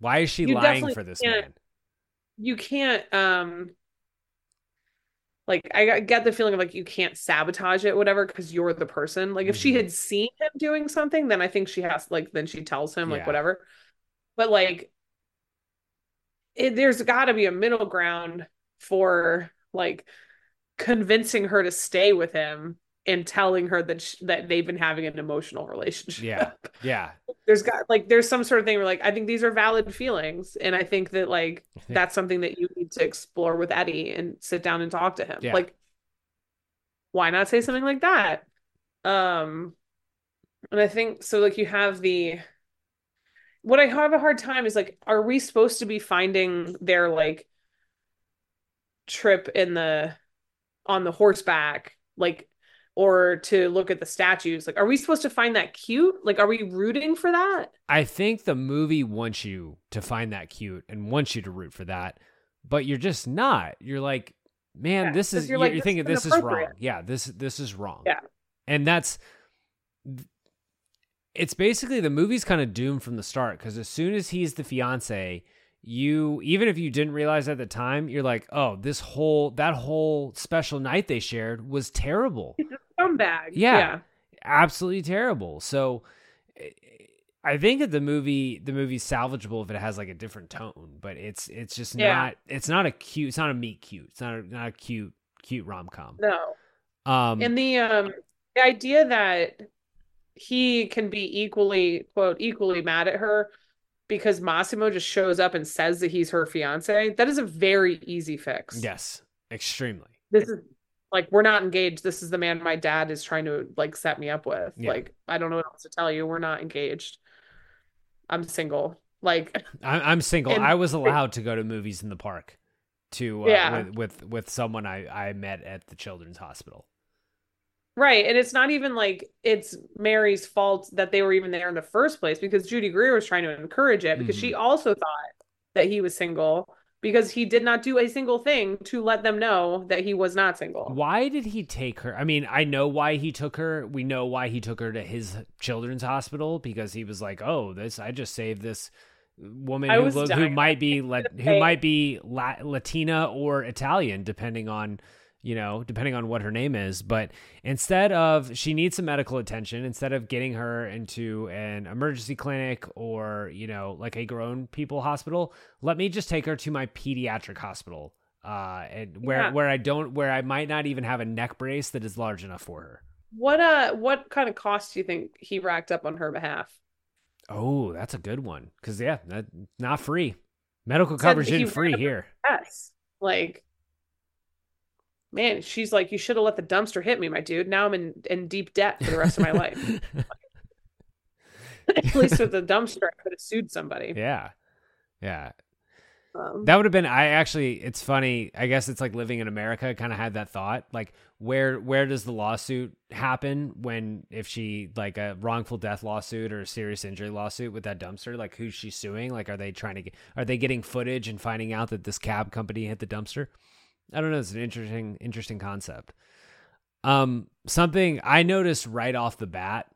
Why is she lying for this man? You can't um like I get the feeling of like you can't sabotage it, whatever, because you're the person. Like if she Mhm. had seen him doing something, then I think she has like then she tells him like Yeah. whatever. But like it, there's got to be a middle ground for like convincing her to stay with him and telling her that sh that they've been having an emotional relationship. Yeah. Yeah. (laughs) There's got like there's some sort of thing where like I think these are valid feelings and I think that like that's something that you need to explore with Eddie and sit down and talk to him. Yeah. Like why not say something like that? Um and I think so like you have the what I have a hard time is like are we supposed to be finding their like trip in the on the horseback like or to look at the statues like are we supposed to find that cute like are we rooting for that I think the movie wants you to find that cute and wants you to root for that, but you're just not. You're like, man, Yeah, this is you're you're, like, you're this thinking is this is wrong. Yeah, this this is wrong. Yeah. and that's it's basically the movie's kind of doomed from the start because as soon as he's the fiance, you even if you didn't realize at the time, you're like, oh, this whole that whole special night they shared was terrible It's a scumbag Yeah. absolutely terrible. So I think that the movie the movie's salvageable if it has like a different tone, but it's it's just Yeah. not it's not a cute it's not a meet cute. It's not a, not a cute cute rom com. no Um and the um the idea that he can be equally quote equally mad at her because Massimo just shows up and says that he's her fiance that is a very easy fix yes, extremely. this is like we're not engaged this is the man my dad is trying to like set me up with Yeah. like i don't know what else to tell you we're not engaged i'm single like (laughs) I'm I'm single. And- I was (laughs) allowed to go to movies in the park to uh, Yeah. with, with with someone I I met at the children's hospital. Right and it's not even like it's mary's fault that they were even there in the first place because judy greer was trying to encourage it because she Mm-hmm. also thought that he was single because he did not do a single thing to let them know that he was not single Why did he take her? I mean, I know why he took her. We know why he took her to his children's hospital because he was like, "Oh, this I just saved this woman who look, who might be (laughs) la- who might be La- Latina or Italian depending on, you know, depending on what her name is." But instead of she needs some medical attention, instead of getting her into an emergency clinic or, you know, like a grown people hospital, let me just take her to my pediatric hospital uh and where Yeah. where I don't where I might not even have a neck brace that is large enough for her. what uh what kind of cost do you think he racked up on her behalf Oh, that's a good one cuz yeah, that not free. Medical coverage isn't free here. Yes. Like, man, she's like, you should have let the dumpster hit me, my dude. Now I'm in, in deep debt for the rest of my life. (laughs) At least with the dumpster, I could have sued somebody. yeah. Yeah. Um, That would have been I actually it's funny. I guess it's like living in America kind of had that thought. Like where where does the lawsuit happen when if she like a wrongful death lawsuit or a serious injury lawsuit with that dumpster, like who's she suing? Like are they trying to get are they getting footage and finding out that this cab company hit the dumpster? I don't know, it's an interesting interesting concept. Um something I noticed right off the bat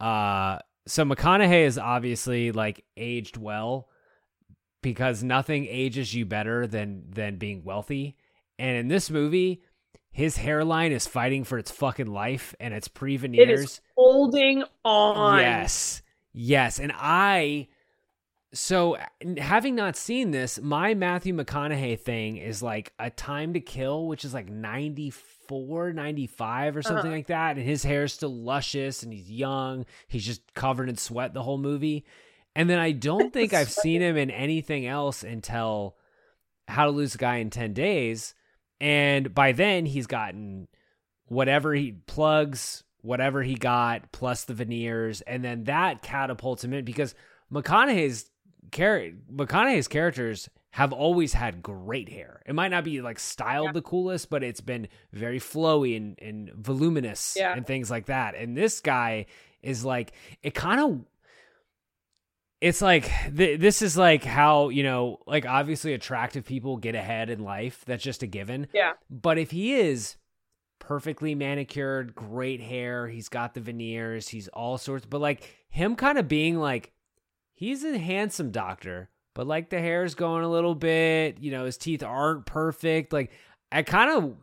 uh so McConaughey is obviously like aged well because nothing ages you better than than being wealthy. And in this movie, his hairline is fighting for its fucking life and it's pre it veneers. is holding on. Yes. Yes. And I so having not seen this, my Matthew McConaughey thing is like a time to kill, which is like 94, 95 or something Uh-huh. like that. And his hair is still luscious and he's young. He's just covered in sweat the whole movie. And then I don't (laughs) think I've seen him in anything else until How to Lose a Guy in 10 Days. And by then he's gotten whatever he plugs, whatever he got, plus the veneers, and then that catapults him in because McConaughey's char- McConaughey's characters have always had great hair. It might not be like styled the coolest, but it's been very flowy and, and voluminous Yeah. and things like that. And this guy is like it kind of it's like th- this is like how you know like obviously attractive people get ahead in life that's just a given Yeah. but if he is perfectly manicured great hair he's got the veneers he's all sorts but like him kind of being like he's a handsome doctor but like the hair's going a little bit you know his teeth aren't perfect like i kind of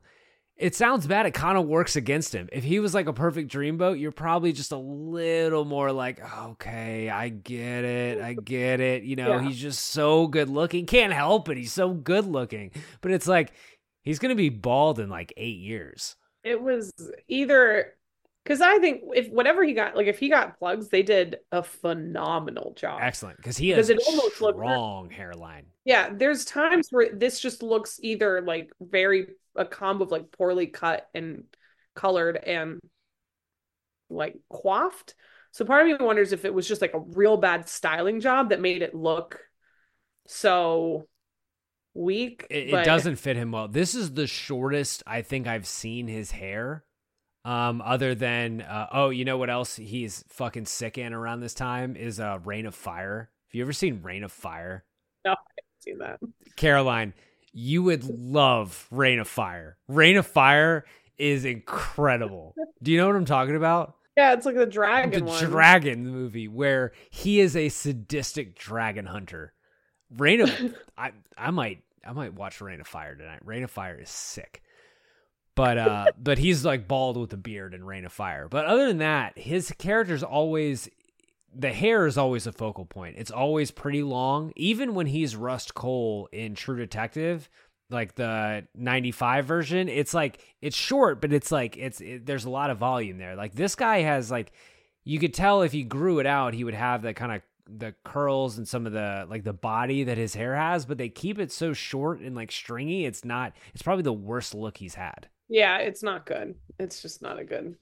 it sounds bad. It kind of works against him. If he was like a perfect dreamboat, you're probably just a little more like, okay, I get it. I get it. You know, Yeah. he's just so good looking. Can't help it. He's so good looking. But it's like, he's going to be bald in like eight years. It was either because I think if whatever he got, like if he got plugs, they did a phenomenal job. Excellent. Because he has it almost looked- strong hairline. Yeah, there's times where this just looks either like very a combo of like poorly cut and colored and like coiffed. So part of me wonders if it was just like a real bad styling job that made it look so weak. It, it doesn't fit him well. This is the shortest I think I've seen his hair. Um, other than uh, oh, you know what else he's fucking sick in around this time is uh, Reign of Fire. Have you ever seen Reign of Fire? see that. Caroline, you would love Reign of Fire. Reign of Fire is incredible. Do you know what I'm talking about? Yeah, it's like the dragon the one. dragon movie where he is a sadistic dragon hunter. Reign of (laughs) I I might I might watch Reign of Fire tonight. Reign of Fire is sick. But uh but he's like bald with a beard and Reign of Fire. But other than that, his character's always the hair is always a focal point. It's always pretty long. Even when he's Rust Cohle in True Detective, like the 95 version, it's like it's short, but it's like it's it, there's a lot of volume there. Like this guy has like you could tell if he grew it out, he would have the kind of the curls and some of the like the body that his hair has, but they keep it so short and like stringy. It's not. It's probably the worst look he's had. Yeah, it's not good. It's just not a good.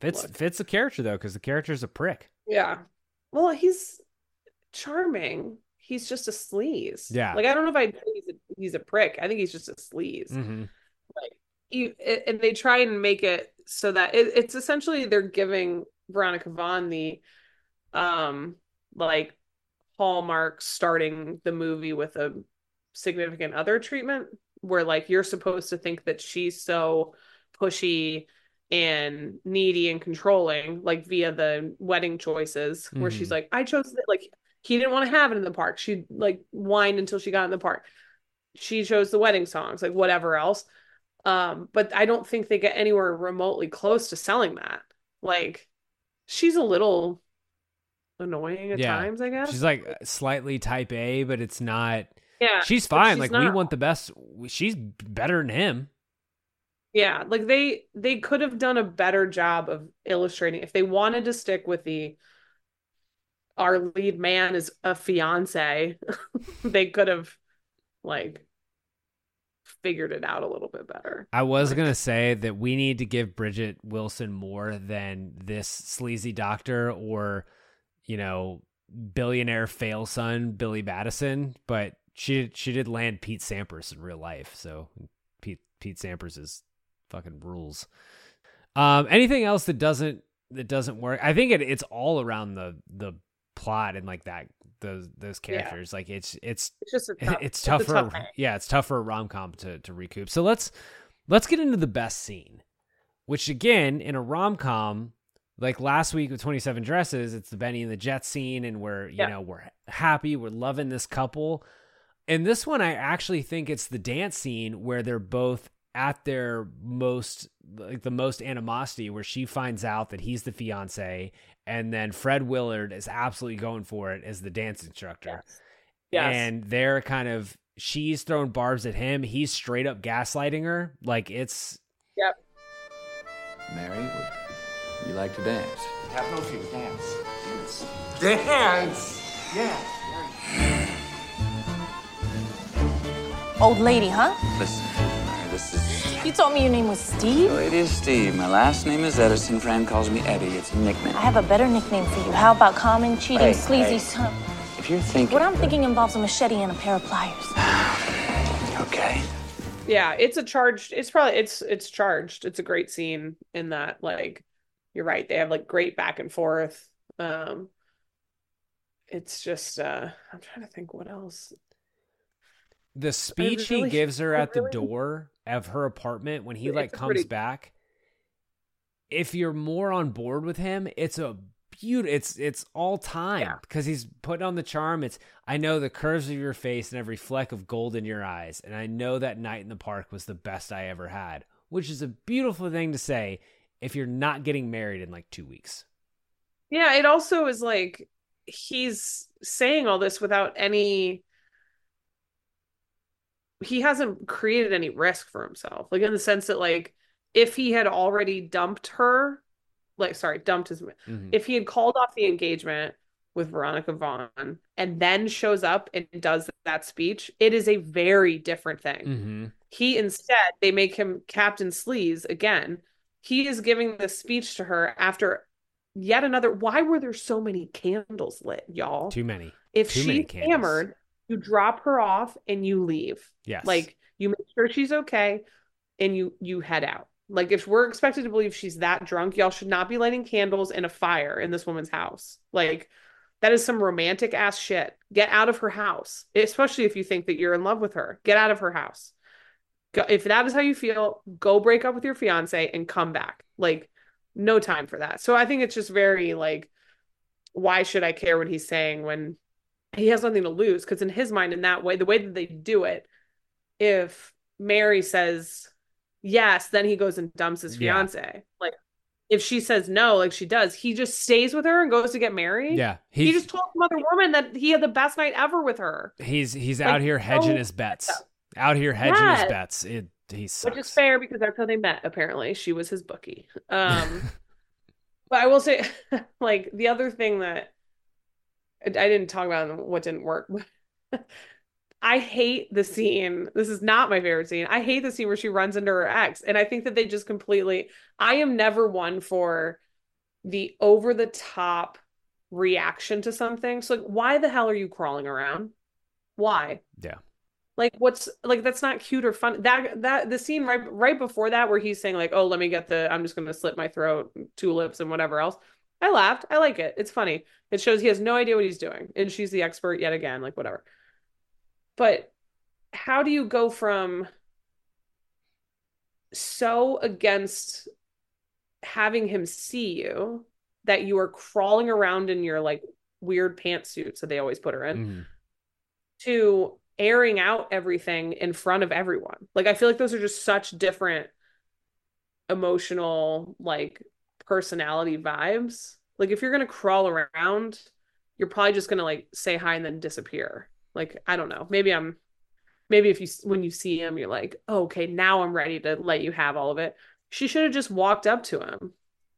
Fits Look. fits the character though, because the character's a prick. Yeah. Well, he's charming. He's just a sleaze. Yeah. Like I don't know if I'd say he's a he's a prick. I think he's just a sleaze. Mm-hmm. Like you, it- and they try and make it so that it, it's essentially they're giving Veronica Vaughn the, um, like hallmark starting the movie with a significant other treatment, where like you're supposed to think that she's so pushy and needy and controlling, like via the wedding choices, where she's Mhm. like, I chose it. Like he didn't want to have it in the park. She like whined until she got in the park. She chose the wedding songs, like whatever else. Um, but I don't think they get anywhere remotely close to selling that. Like she's a little annoying at Yeah. times, I guess. She's like slightly type A, but it's not. Yeah, She's fine. she's like we want the best. She's better than him. Yeah, like they they could have done a better job of illustrating if they wanted to stick with the our lead man is a fiance, (laughs) they could have like figured it out a little bit better. I was gonna say that we need to give Bridgette Wilson more than this sleazy doctor or, you know, billionaire fail son Billy Madison, but she she did land Pete Sampras in real life, so Pete Pete Sampras is fucking rules. Um, anything else that doesn't that doesn't work? I think it, it's all around the the plot and like that those those Yeah. characters. Like it's it's It's just (laughs) tough, it's tough for tough yeah, it's tough for a rom com to to recoup. So let's let's get into the best scene, which again in a rom com, like last week with Twenty Seven Dresses, it's the Bennie and the Jet scene, and we're you Yeah. know we're happy, we're loving this couple. And this one, I actually think it's the dance scene where they're both at their most like the most animosity where she finds out that he's the fiance and then Fred Willard is absolutely going for it as the dance instructor Yes. and they're kind of she's throwing barbs at him he's straight up gaslighting her like it's Yep. Mary, you like to dance? Have no fear. Dance. Dance. Dance. Yeah. Old lady, huh? Listen, this is. You told me your name was Steve? Oh, it is Steve. My last name is Edison. Fran calls me Eddie. It's a nickname. I have a better nickname for you. How about common, cheating, Hey, sleazy hey. son? If you're thinking. What I'm thinking involves a machete and a pair of pliers. (sighs) Okay. Yeah, it's a charged. It's probably it's it's charged. It's a great scene in that like you're right. They have like great back and forth. Um it's just uh I'm trying to think what else. The speech really- he gives her at the door of her apartment when he like comes pretty- back, if you're more on board with him, it's a beautiful. It's it's all time because he's putting on the charm. It's I know the curves of your face and every fleck of gold in your eyes, and I know that night in the park was the best I ever had, which is a beautiful thing to say if you're not getting married in like two weeks. Yeah, it also is like he's saying all this without any he hasn't created any risk for himself. Like in the sense that like if he had already dumped her, like sorry, dumped his Mhm. if he had called off the engagement with Veronica Vaughn and then shows up and does that speech, it is a very different thing. Mm-hmm. He instead, they make him Captain Sleaze again. He is giving this speech to her after yet another. Why were there so many candles lit, y'all? Too many. if too candles. hammered, you drop her off and you leave. Yes. Like you make sure she's okay and you you head out. Like if we're expected to believe she's that drunk, y'all should not be lighting candles and a fire in this woman's house. Like that is some romantic ass shit. Get out of her house, especially if you think that you're in love with her. Get out of her house. Go, if that is how you feel, go break up with your fiance and come back. Like no time for that. So I think it's just very like why should I care what he's saying when he has nothing to lose because in his mind in that way the way that they do it if mary says yes then he goes and dumps his Yeah. fiance like if she says no like she does he just stays with her and goes to get married Yeah. he just told some other woman that he had the best night ever with her he's he's like, out here hedging his bets. Out here hedging his bets. It he sucks. which is fair because that's how they met apparently she was his bookie um (laughs) but i will say (laughs) like the other thing that i I didn't talk about what didn't work (laughs) i hate the scene this is not my favorite scene i hate the scene where she runs into her ex and i think that they just completely i am never one for the over the top reaction to something so like why the hell are you crawling around why Yeah. like what's like that's not cute or fun. That that the scene right right before that where he's saying like, "Oh, let me get the I'm just going to slit my throat, tulips and whatever else." I laughed. I like it. It's funny. It shows he has no idea what he's doing and she's the expert yet again, like whatever. But how do you go from so against having him see you that you are crawling around in your like weird pantsuits that they always put her in? Mhm. to airing out everything in front of everyone. Like I feel like those are just such different emotional like personality vibes. Like if you're going to crawl around, you're probably just going to like say hi and then disappear. Like I don't know. Maybe I'm maybe if you when you see him you're like, oh, "Okay, now I'm ready to let you have all of it." She should have just walked up to him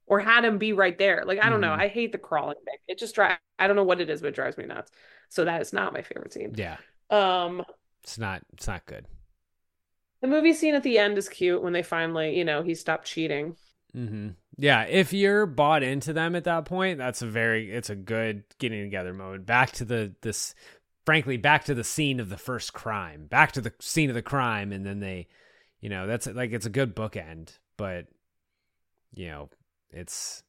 or had him be right there. Like I don't know. Mhm. I hate the crawling thing. It just drives I don't know what it is but it drives me nuts. So that is not my favorite scene. Yeah. Um, It's not it's not good. the movie scene at the end is cute when they finally, you know, he stopped cheating. Hmm Yeah, if you're bought into them at that point, that's a very it's a good getting together moment. Back to the this frankly, back to the scene of the first crime. Back to the scene of the crime and then they you know, that's like it's a good bookend, but you know, it's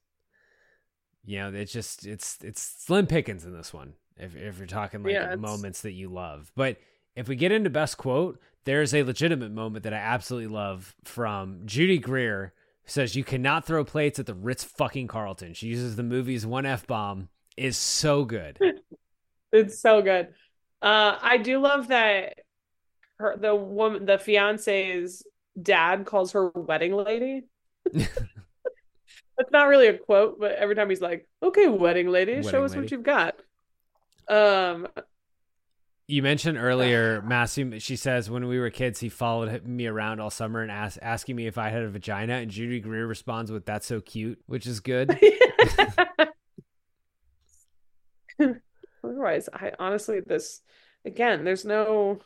you know, it's just it's it's slim pickings in this one. If if you're talking like Yeah, moments that you love. But if we get into best quote, there's a legitimate moment that I absolutely love from Judy Greer says you cannot throw plates at the Ritz fucking Carlton. She uses the movie's one F bomb is so good. (laughs) It's so good. Uh, I do love that her the woman the fiance's dad calls her wedding lady. (laughs) (laughs) It's not really a quote, but every time he's like, "Okay, wedding lady, Wedding show us lady. what you've got." Um, You mentioned earlier, Matthew. She says when we were kids, he followed me around all summer and asked, asking me if I had a vagina. And Judy Greer responds with, "That's so cute," which is good. (laughs) (laughs) otherwise, I honestly this again, there's no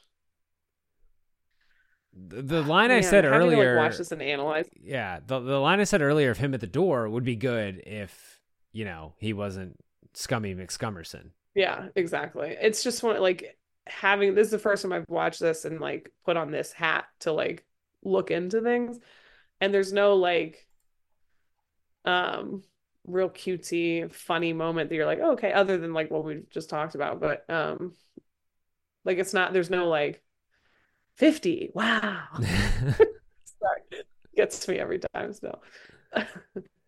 The, the line I said having to, like, earlier, watch this and analyze. yeah, the the line I said earlier of him at the door would be good if you know he wasn't scummy McScummerson. Yeah, exactly. It's just one like having this is the first time I've watched this and like put on this hat to like look into things. And there's no like um real cutesy, funny moment that you're like, oh, okay, other than like what we just talked about, but um, like it's not. There's no like fifty. Wow, (laughs) (laughs) sorry, gets me every time still. (laughs)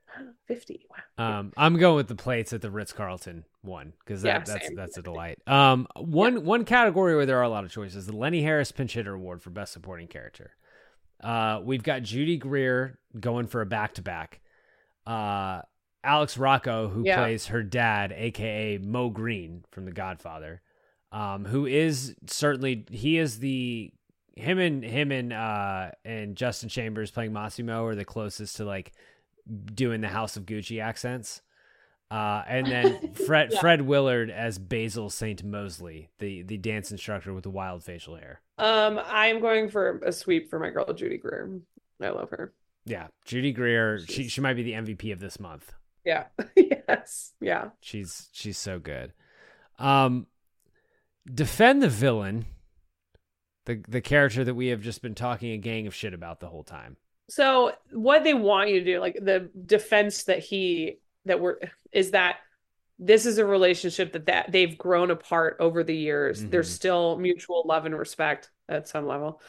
Fifty. Wow. Um, I'm going with the plates at the Ritz Carlton one because that, Yeah, that's same. that's a delight. Um, one one category where there are a lot of choices: the Lenny Harris Pinch Hitter Award for Best Supporting Character. Uh, we've got Judy Greer going for a back to back. Uh, Alex Rocco, who Yeah. plays her dad, aka Moe Greene from The Godfather, um, who is certainly he is the him and him and uh and Justin Chambers playing Massimo are the closest to like doing the House of Gucci accents. Uh, and then (laughs) Fred Yeah. Fred Willard as Basil Saint Mosley, the the dance instructor with the wild facial hair. Um, I'm going for a sweep for my girl Judy Greer. I love her. Yeah, Judy Greer. She she might be the MVP of this month. Yeah. (laughs) yes. Yeah. She's she's so good. Um, defend the villain, the the character that we have just been talking a gang of shit about the whole time. So what they want you to do, like the defense that he that we're is that this is a relationship that that they've grown apart over the years. There's Mhm. still mutual love and respect at some level.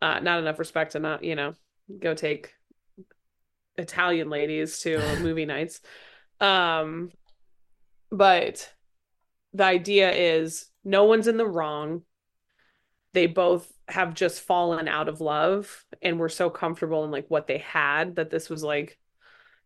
Uh, not enough respect to not, you know, go take Italian ladies to (laughs) movie nights. Um, but the idea is no one's in the wrong. They both have just fallen out of love and were so comfortable in like what they had that this was like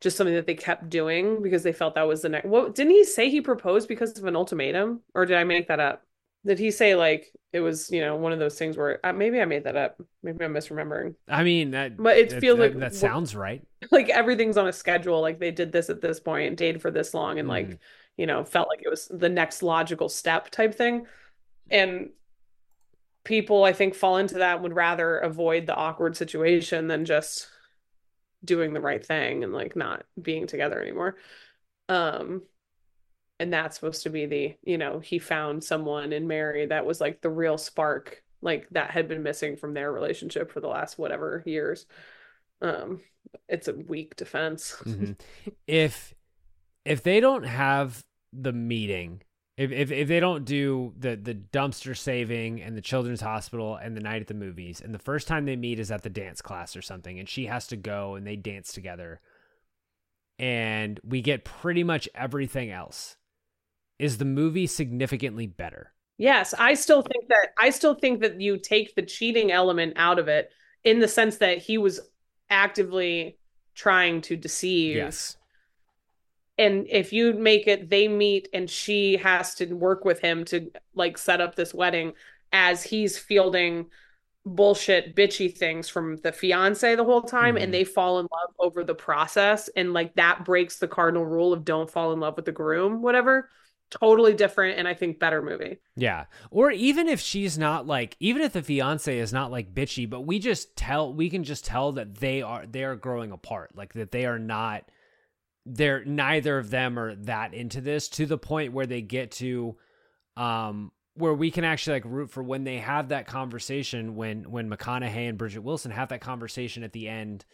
just something that they kept doing because they felt that was the next. What didn't he say he proposed because of an ultimatum, or did I make that up? Did he say like it was you know one of those things where uh, maybe I made that up? Maybe I'm misremembering. I mean, that, But it that- feels that- like that sounds right. like everything's on a schedule like they did this at this point dated for this long and like Mhm. you know felt like it was the next logical step type thing and people i think fall into that would rather avoid the awkward situation than just doing the right thing and like not being together anymore. Um and that's supposed to be the you know he found someone in mary that was like the real spark like that had been missing from their relationship for the last whatever years. Um it's a weak defense. Mhm. if if they don't have the meeting if, if if they don't do the the dumpster saving and the children's hospital and the night at the movies and the first time they meet is at the dance class or something and she has to go and they dance together and we get pretty much everything else is the movie significantly better Yes, I still think that I still think that you take the cheating element out of it in the sense that he was actively trying to deceive. yes And if you make it they meet and she has to work with him to like set up this wedding as he's fielding bullshit bitchy things from the fiance the whole time Mhm. and they fall in love over the process and like that breaks the cardinal rule of don't fall in love with the groom whatever totally different and I think better movie. Yeah. Or even if she's not like even if the fiance is not like bitchy, but we just tell we can just tell that they are they are growing apart. Like that they are not they're neither of them are that into this to the point where they get to um where we can actually like root for when they have that conversation when when McConaughey and Bridgette Wilson have that conversation at the end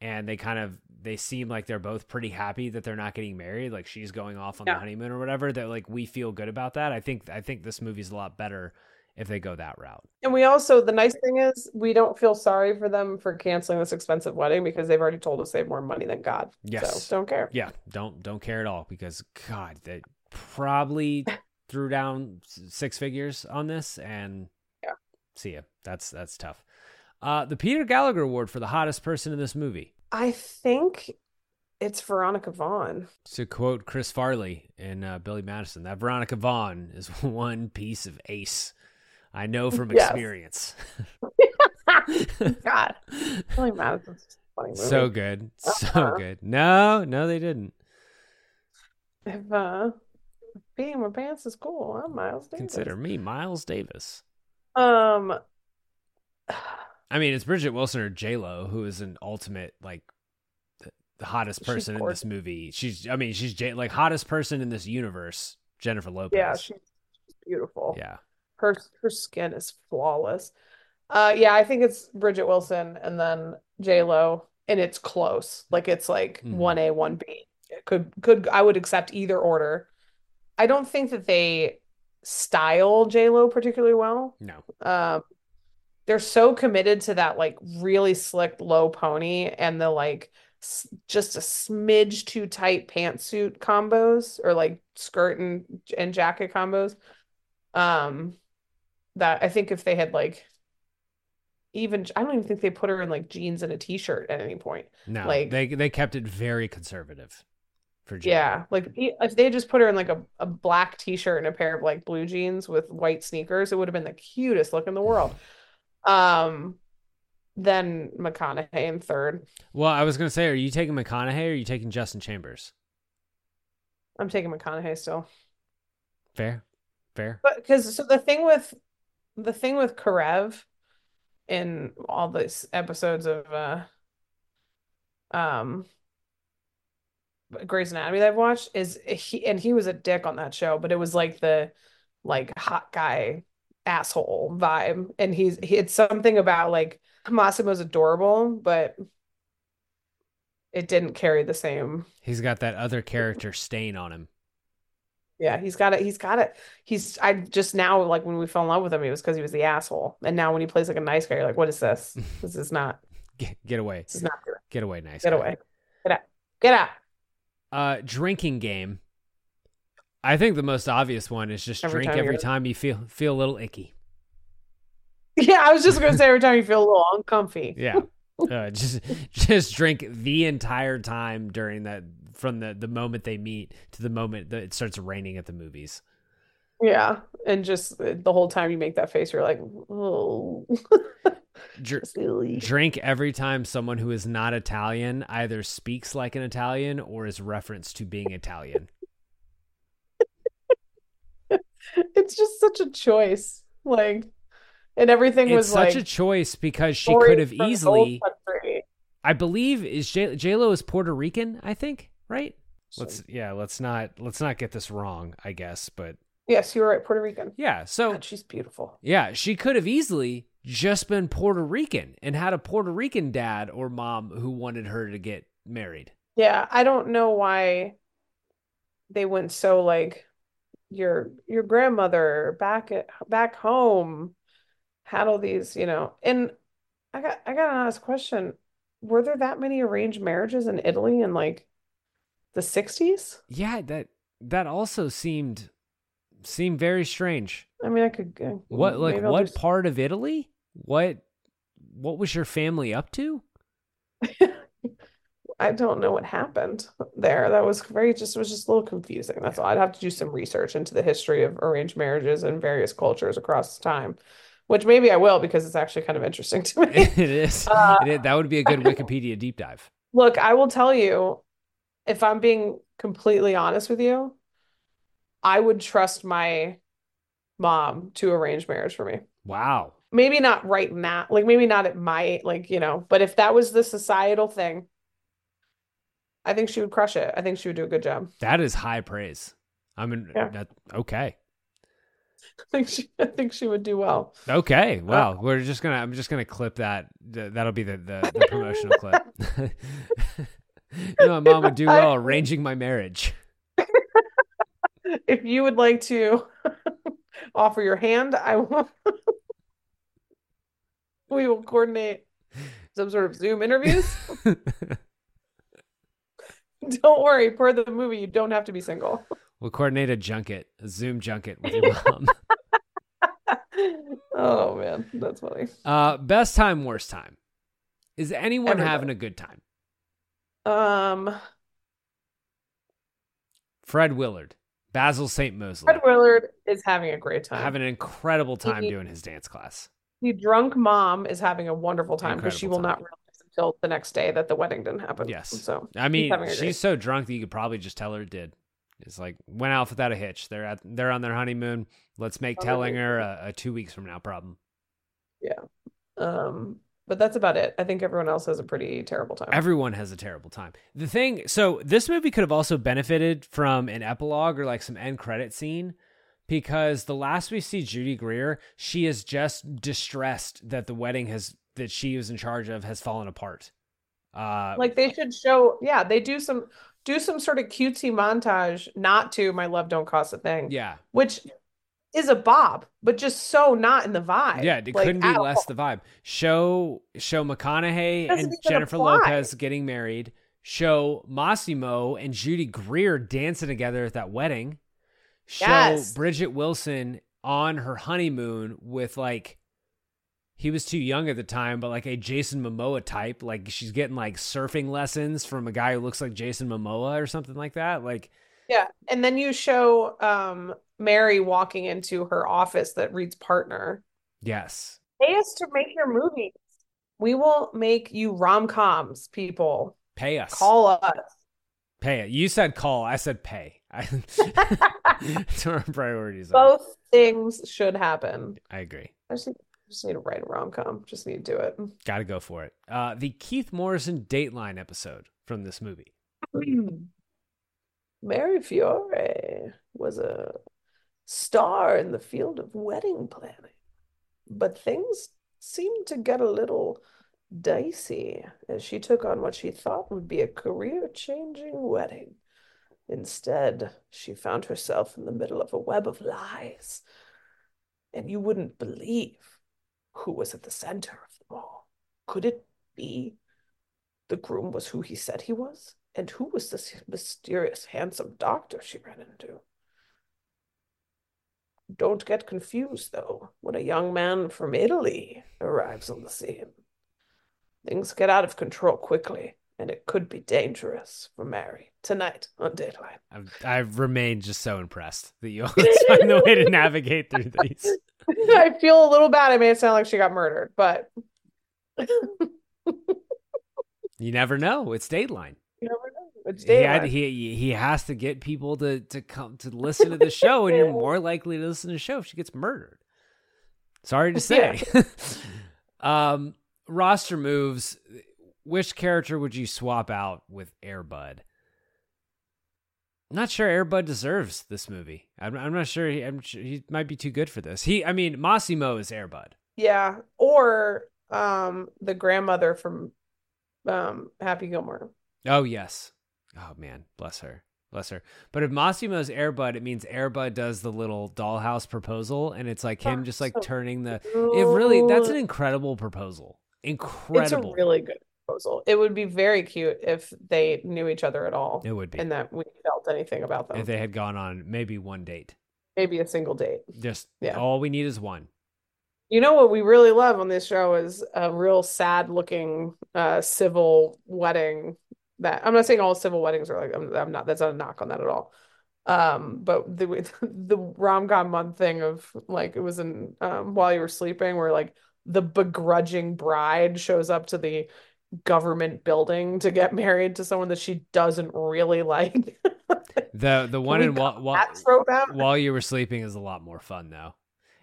and they kind of they seem like they're both pretty happy that they're not getting married like she's going off on Yeah. the honeymoon or whatever that like we feel good about that i think i think this movie's a lot better if they go that route And we also, the nice thing is, we don't feel sorry for them for canceling this expensive wedding because they've already told us they have more money than God. Yes. So don't care. yeah don't don't care at all because god they probably (laughs) threw down six figures on this and Yeah. see ya that's that's tough uh the peter gallagher award for the hottest person in this movie I think it's Veronica Vaughn. To quote Chris Farley in uh, Billy Madison, that Veronica Vaughn is (laughs) one piece of ace. I know from Yes. experience. (laughs) (laughs) God. Billy Madison's funny movie. so good. So Uh-huh. good. No, no, they didn't. If uh being my pants is cool, I'm Miles Davis. Consider me Miles Davis. Um I mean, it's Bridgette Wilson or J Lo who is an ultimate like the, hottest person in this movie. She's, I mean, she's J like hottest person in this universe. Jennifer Lopez. yeah, she's beautiful. yeah. Her her skin is flawless. Uh yeah, I think it's Bridgette Wilson and then J Lo and it's close. Like it's like Mhm. 1A, 1B. could could I would accept either order. I don't think that they style J-Lo particularly well. No. Um, they're so committed to that like really slick low pony and the like s- just a smidge too tight pantsuit combos or like skirt and and jacket combos. Um, that I think if they had like even I don't even think they put her in like jeans and a t-shirt at any point. No. Like- they they kept it very conservative for J-Lo. Yeah, like if they just put her in like a, a black t-shirt and a pair of like blue jeans with white sneakers, it would have been the cutest look in the world. (sighs) Um, then McConaughey in third. Well, I was gonna say, are you taking McConaughey or are you taking Justin Chambers? I'm taking McConaughey still. Fair, fair. But because so the thing with the thing with Karev in all these episodes of uh um Grey's Anatomy that I've watched is he and he was a dick on that show, but it was like the like hot guy asshole vibe. And he's he, it's something about like Massimo's adorable, but it didn't carry the same He's got that other character stain on him. Yeah, he's got it. He's got it. He's I just now like when we fell in love with him, it was because he was the asshole. And now when he plays like a nice guy, you're like, what is this? (laughs) This is not. Get, get away, This is not good. get away, nice. Get guy. away. Get out. Get out. Uh, drinking game. I think the most obvious one is just Every drink time every time you feel feel a little icky. (laughs) Yeah, I was just gonna say every time you feel a little uncomfy. Yeah. Uh, just (laughs) just drink the entire time during that from the the moment they meet to the moment that it starts raining at the movies. Yeah, and just the whole time you make that face, you're like, oh, Dr- (laughs) silly. drink every time someone who is not Italian either speaks like an Italian or is referenced to being Italian. (laughs) It's just such a choice. Like, and everything It's was such like a choice because she could have from the old easily. I believe is J Lo is Puerto Rican, I think, right? Let's yeah, let's not let's not get this wrong, I guess, but Yes, you were right. Puerto Rican. yeah, so God, she's beautiful. yeah, she could have easily just been Puerto Rican and had a Puerto Rican dad or mom who wanted her to get married. Yeah, I don't know why they went so like your your grandmother back at back home had all these, you know. And I got I got an honest question. Were there that many arranged marriages in Italy in like the 60s? Yeah, that that also seemed seemed very strange. I mean, I could uh, What like what just- part of Italy? What what was your family up to? (laughs) I don't know what happened there. That was very just was just a little confusing. That's all. I'd have to do some research into the history of arranged marriages in various cultures across time, which maybe I will because it's actually kind of interesting to me. (laughs) it is. Uh, It is- that would be a good (laughs) Wikipedia deep dive. Look, I will tell you, if I'm being completely honest with you, I would trust my mom to arrange marriage for me. Wow. Maybe not right now, like maybe not at my like, you know, but if that was the societal thing, I think she would crush it. I think she would do a good job. That is high praise. I mean, Yeah. that, okay, (laughs) I think she I think she would do well. okay. Uh, well, we're just gonna. I'm just gonna clip that. That'll be the the, the promotional clip. (laughs) (laughs) you know, my mom would do well arranging my marriage. If you would like to (laughs) offer your hand, I will (laughs) we will coordinate some sort of Zoom interviews. Don't worry, per the movie, you don't have to be single. we'll coordinate a junket, a Zoom junket with your mom. Oh man, that's funny. uh, best time, worst time. Is anyone Everybody. having a good time? Um, Fred Willard, Basil St. Mosley, Fred Willard is having a great time. having an incredible time He- doing his dance class. The drunk mom is having a wonderful time because she will Incredible not realize until the next day that the wedding didn't happen. Yes. So I mean, she's so drunk that you could probably just tell her it did. It's like went off without a hitch. They're at they're on their honeymoon. Let's make telling her a, a two weeks from now problem. Yeah. Um, but that's about it. I think everyone else has a pretty terrible time. Everyone has a terrible time. The thing, so this movie could have also benefited from an epilogue or like some end credit scene because the last we see Judy Greer, she is just distressed that the wedding has that she was in charge of has fallen apart. Uh, Like they should show, yeah, they do some do some sort of cutesy montage, not to My Love Don't Cost a Thing. Yeah. Which is a bob, but just so not in the vibe. Yeah, it like, couldn't be less all. the vibe. Show show McConaughey and Jennifer apply. Lopez getting married. Show Massimo and Judy Greer dancing together at that wedding. Show Yes. Bridgette Wilson on her honeymoon with like he was too young at the time, but like a Jason Momoa type. Like she's getting like surfing lessons from a guy who looks like Jason Momoa or something like that. Like Yeah. And then you show um Mary walking into her office that reads partner. yes. Pay us to make your movies. We will make you rom-coms, people. Pay us. Call us. Pay it. You said call. I said pay. I, (laughs) that's where our priorities are. Both things should happen. I agree. I just need, just need to write a rom-com. Just need to do it. Got to go for it. Uh, the Keith Morrison Dateline episode from this movie. (clears throat) Mary Fiore was a star in the field of wedding planning, but things seemed to get a little dicey as she took on what she thought would be a career-changing wedding. Instead, she found herself in the middle of a web of lies, and you wouldn't believe who was at the center of them all. Could it be the groom was who he said he was? And who was this mysterious, handsome doctor she ran into? Don't get confused, though, when a young man from Italy arrives on the scene. Things get out of control quickly, and it could be dangerous for Mary tonight on Dateline. I've, I've remained just so impressed that you always find the way to navigate through these. (laughs) I feel a little bad. I made it sound like she got murdered, but You never know. It's Dateline. It's He, had, he he has to get people to to come to listen to the show, and you're more (laughs) likely to listen to the show if she gets murdered. Sorry to say. (laughs) um, roster moves. Which character would you swap out with Airbud? Not sure Airbud deserves this movie. I'm, I'm not sure. He, I'm sure he might be too good for this. He, I mean, Massimo is Airbud. Yeah, or um the grandmother from um Happy Gilmore. Oh yes. Oh man, bless her. Bless her. But if Massimo's Airbud, it means Airbud does the little dollhouse proposal and it's like him just like so turning the it really that's an incredible proposal. Incredible. It's a really good proposal. It would be very cute if they knew each other at all It would be. and that we felt anything about them. if they had gone on maybe one date. Maybe a single date. Just Yeah. all we need is one. You know what we really love on this show is a real sad looking uh civil wedding that I'm not saying all civil weddings are like I'm, I'm not that's not a knock on that at all. Um but the (laughs) the rom-com month thing of like it was in um while you were sleeping where like the begrudging bride shows up to the government building to get (laughs) married to someone that she doesn't really (laughs) like. The the one in while, while, that trope out? while you were sleeping is a lot more fun though.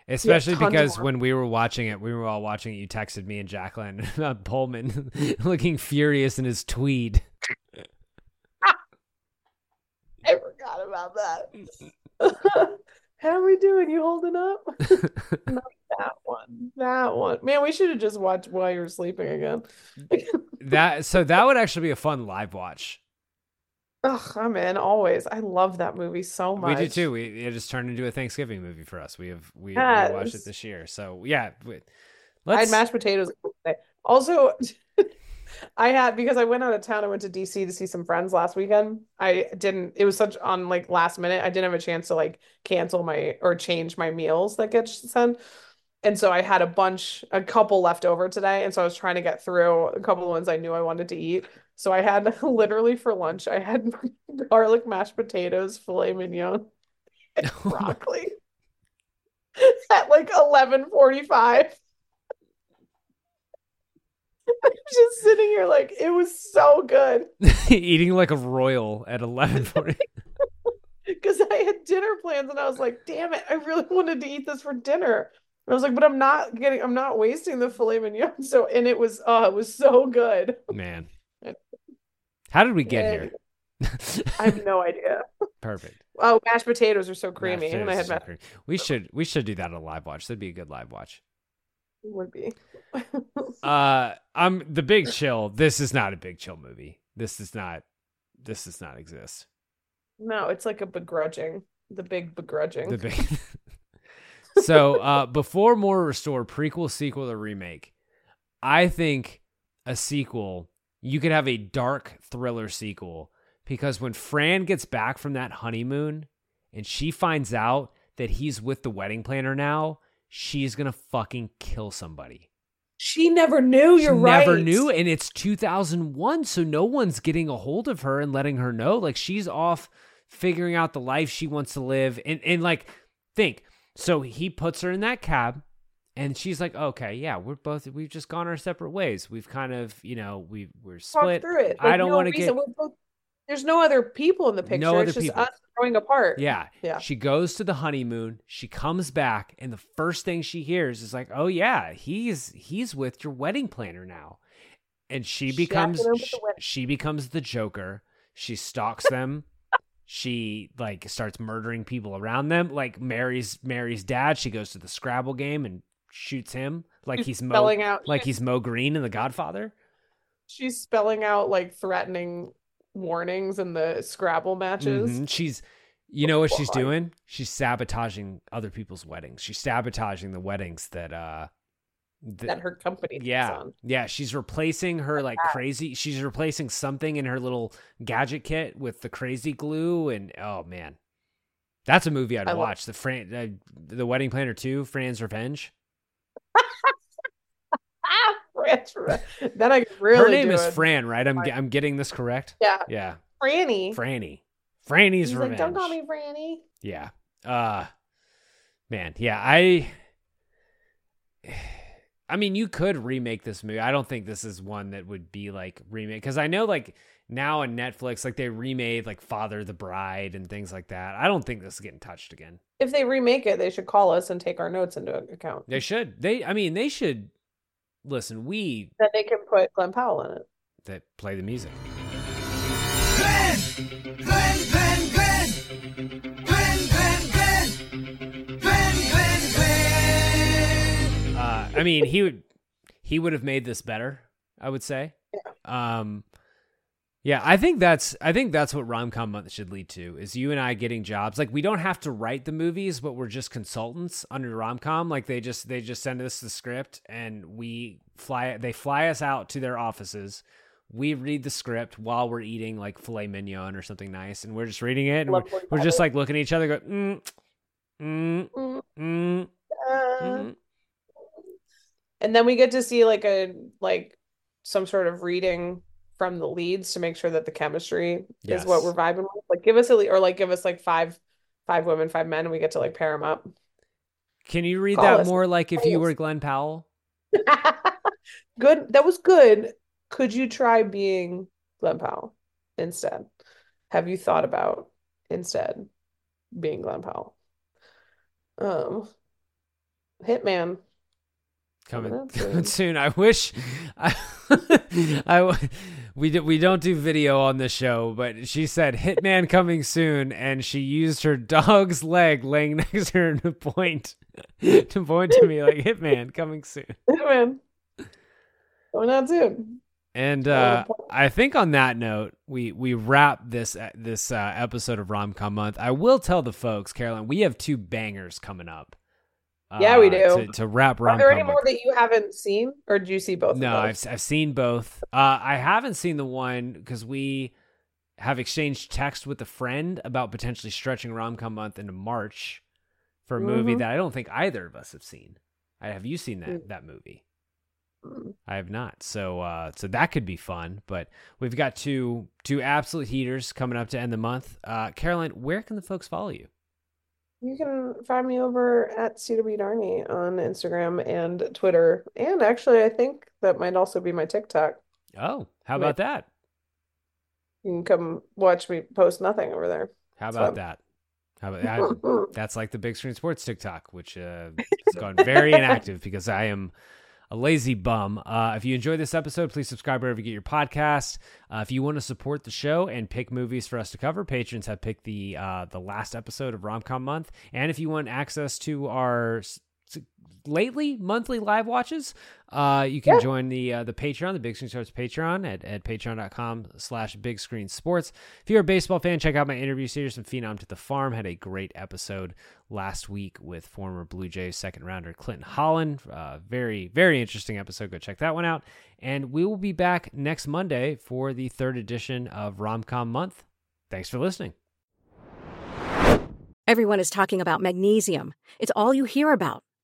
Especially tons because when we were watching it, we were all watching it. You texted me and Jacqueline (laughs) about Pullman (laughs) looking furious in his tweed. (laughs) I forgot about that. How are we doing? You holding up? Not that one. That one. Man, we should have just watched while you were sleeping again. That so that would actually be a fun live watch. Ugh, I'm in always. I love that movie so much. We do too. We it just turned into a Thanksgiving movie for us. We have we, we watched it this year. So yeah, we- I had mashed potatoes. Also, (laughs) I had because I went out of town. I went to DC to see some friends last weekend. I didn't. It was such on like last minute. I didn't have a chance to like cancel my or change my meals that get sent. And so I had a bunch, a couple left over today. And so I was trying to get through a couple of ones I knew I wanted to eat. So I had (laughs) literally for lunch, I had (laughs) garlic mashed potatoes, filet mignon, and (laughs) broccoli at like 11:45. I'm just sitting here like it was so good eating like a royal at eleven forty. because I had dinner plans and I was like, damn it, I really wanted to eat this for dinner. I was like, but I'm not getting, I'm not wasting the filet mignon. So, and it was, oh, it was so good. Man, how did we get Yeah. here? I have no idea. (laughs) Perfect. Oh, mashed potatoes are so creamy. And I had so mashed. We should we should do that on a live watch. That'd be a good live watch. It would be. (laughs) Uh, I'm the Big Chill. This is not a Big Chill movie. This is not. this does not exist. No, it's like a begrudging. The big begrudging. The big. (laughs) so uh, before more restore prequel, sequel, or remake, I think a sequel you could have a dark thriller sequel because when Fran gets back from that honeymoon and she finds out that he's with the wedding planner now, she's gonna fucking kill somebody. She never knew. You're she right. Never knew, and it's 2001, so no one's getting a hold of her and letting her know. Like she's off figuring out the life she wants to live, and and like think. So he puts her in that cab, and she's like, "Okay, yeah, we're both we've just gone our separate ways. We've kind of, you know, we we're Talk split. through it. I don't no want to reason. get both- There's no other people in the picture. No other it's just people. us growing apart. Yeah. Yeah. She goes to the honeymoon. She comes back, and the first thing she hears is like, "Oh yeah, he's he's with your wedding planner now," and she becomes Shacking her with the she, she becomes the Joker. She stalks them. she like starts murdering people around them. Like Mary's Mary's dad. She goes to the Scrabble game and shoots him like he's Moe, spelling out- like he's Moe Greene in The Godfather. She's spelling out like threatening warnings in the Scrabble matches. Mhm. She's, you know what she's doing? She's sabotaging other people's weddings. She's sabotaging the weddings that, uh, th- That her company. yeah, on. yeah. She's replacing her like crazy. She's replacing something in her little gadget kit with the crazy glue, and oh man, that's a movie I'd I love- watch. The Fran, uh, the Wedding Planner Two, Fran's Revenge. (laughs) Then I really. her name is it. Fran, right? I'm I'm getting this correct. Yeah, Yeah, Franny. Franny. Franny's He's Revenge. like, don't call me Franny. Yeah. Uh man, yeah, I I mean, you could remake this movie. I don't think this is one that would be like remake cuz I know like now on Netflix like they remade like Father the Bride and things like that. I don't think this is getting touched again. If they remake it, they should call us and take our notes into account. They should. They I mean, they should listen, we Then they can put Glen Powell in it. that play the music. Glen! Glen, Glen, Glen! Glen, Glen, Glen! Glen, Glen, Glen! Uh, I mean, he would he would have made this better. I would say. Um, yeah, I think that's I think that's what romcom month should lead to is you and I getting jobs. Like we don't have to write the movies, but we're just consultants under rom com. Like they just they just send us the script and we fly they fly us out to their offices. We read the script while we're eating like filet mignon or something nice, and we're just reading it, and we're, we're just like looking at each other, go, mm, mm, Mm, mm, mm. And then we get to see like a like some sort of reading from the leads to make sure that the chemistry is what we're vibing with. Like give us a le- or like give us like five five women, five men, and we get to like pair them up. Can you read Call that us. more like if you were Glen Powell? (laughs) Good. That was good. Could you try being Glen Powell instead? Have you thought about instead being Glen Powell? Um, Hitman. Coming, (laughs) Coming coming soon. I wish (laughs) I, I we do, we don't do video on the show, but she said Hitman coming soon, and she used her dog's leg laying (laughs) next to her to point to point to me like Hitman coming soon. Hitman. Coming out soon. And uh. I think on that note, we we wrap this this uh, episode of Romcom Month. I will tell the folks, Caroline, we have two bangers coming up. Yeah, we uh, do. to, to wrap Are there any more that you haven't seen, or do you see both? of No? I've I've seen both. Uh, I haven't seen the one because we have exchanged text with a friend about potentially stretching Romcom Month into March for a movie Mhm. that I don't think either of us have seen. I have you seen that Mm. that movie? Mm. I have not. So uh so that could be fun. But we've got two two absolute heaters coming up to end the month. Uh Caroline, where can the folks follow you? You can find me over at CW Darney on Instagram and Twitter, and actually, I think that might also be my TikTok. Oh, how about that? You can come watch me post nothing over there. How about fun. that? How about (laughs) that? That's like the Big Screen Sports TikTok, which uh, has gone very (laughs) inactive because I am a lazy bum. Uh, if you enjoyed this episode, please subscribe wherever you get your podcast. Uh, if you want to support the show and pick movies for us to cover, patrons have picked the uh, the last episode of Romcom Month. And if you want access to our lately monthly live watches uh you can Yeah. join the uh, the patreon the big screen sports patreon at, at patreon.com slash big screen sports. If you're a baseball fan check out my interview series from phenom to the farm. Had a great episode last week with former blue jays second rounder clinton holland. Uh, very very interesting episode. Go check that one out. And we will be back next monday for the third edition of romcom month. Thanks for listening. Everyone is talking about magnesium. It's all you hear about.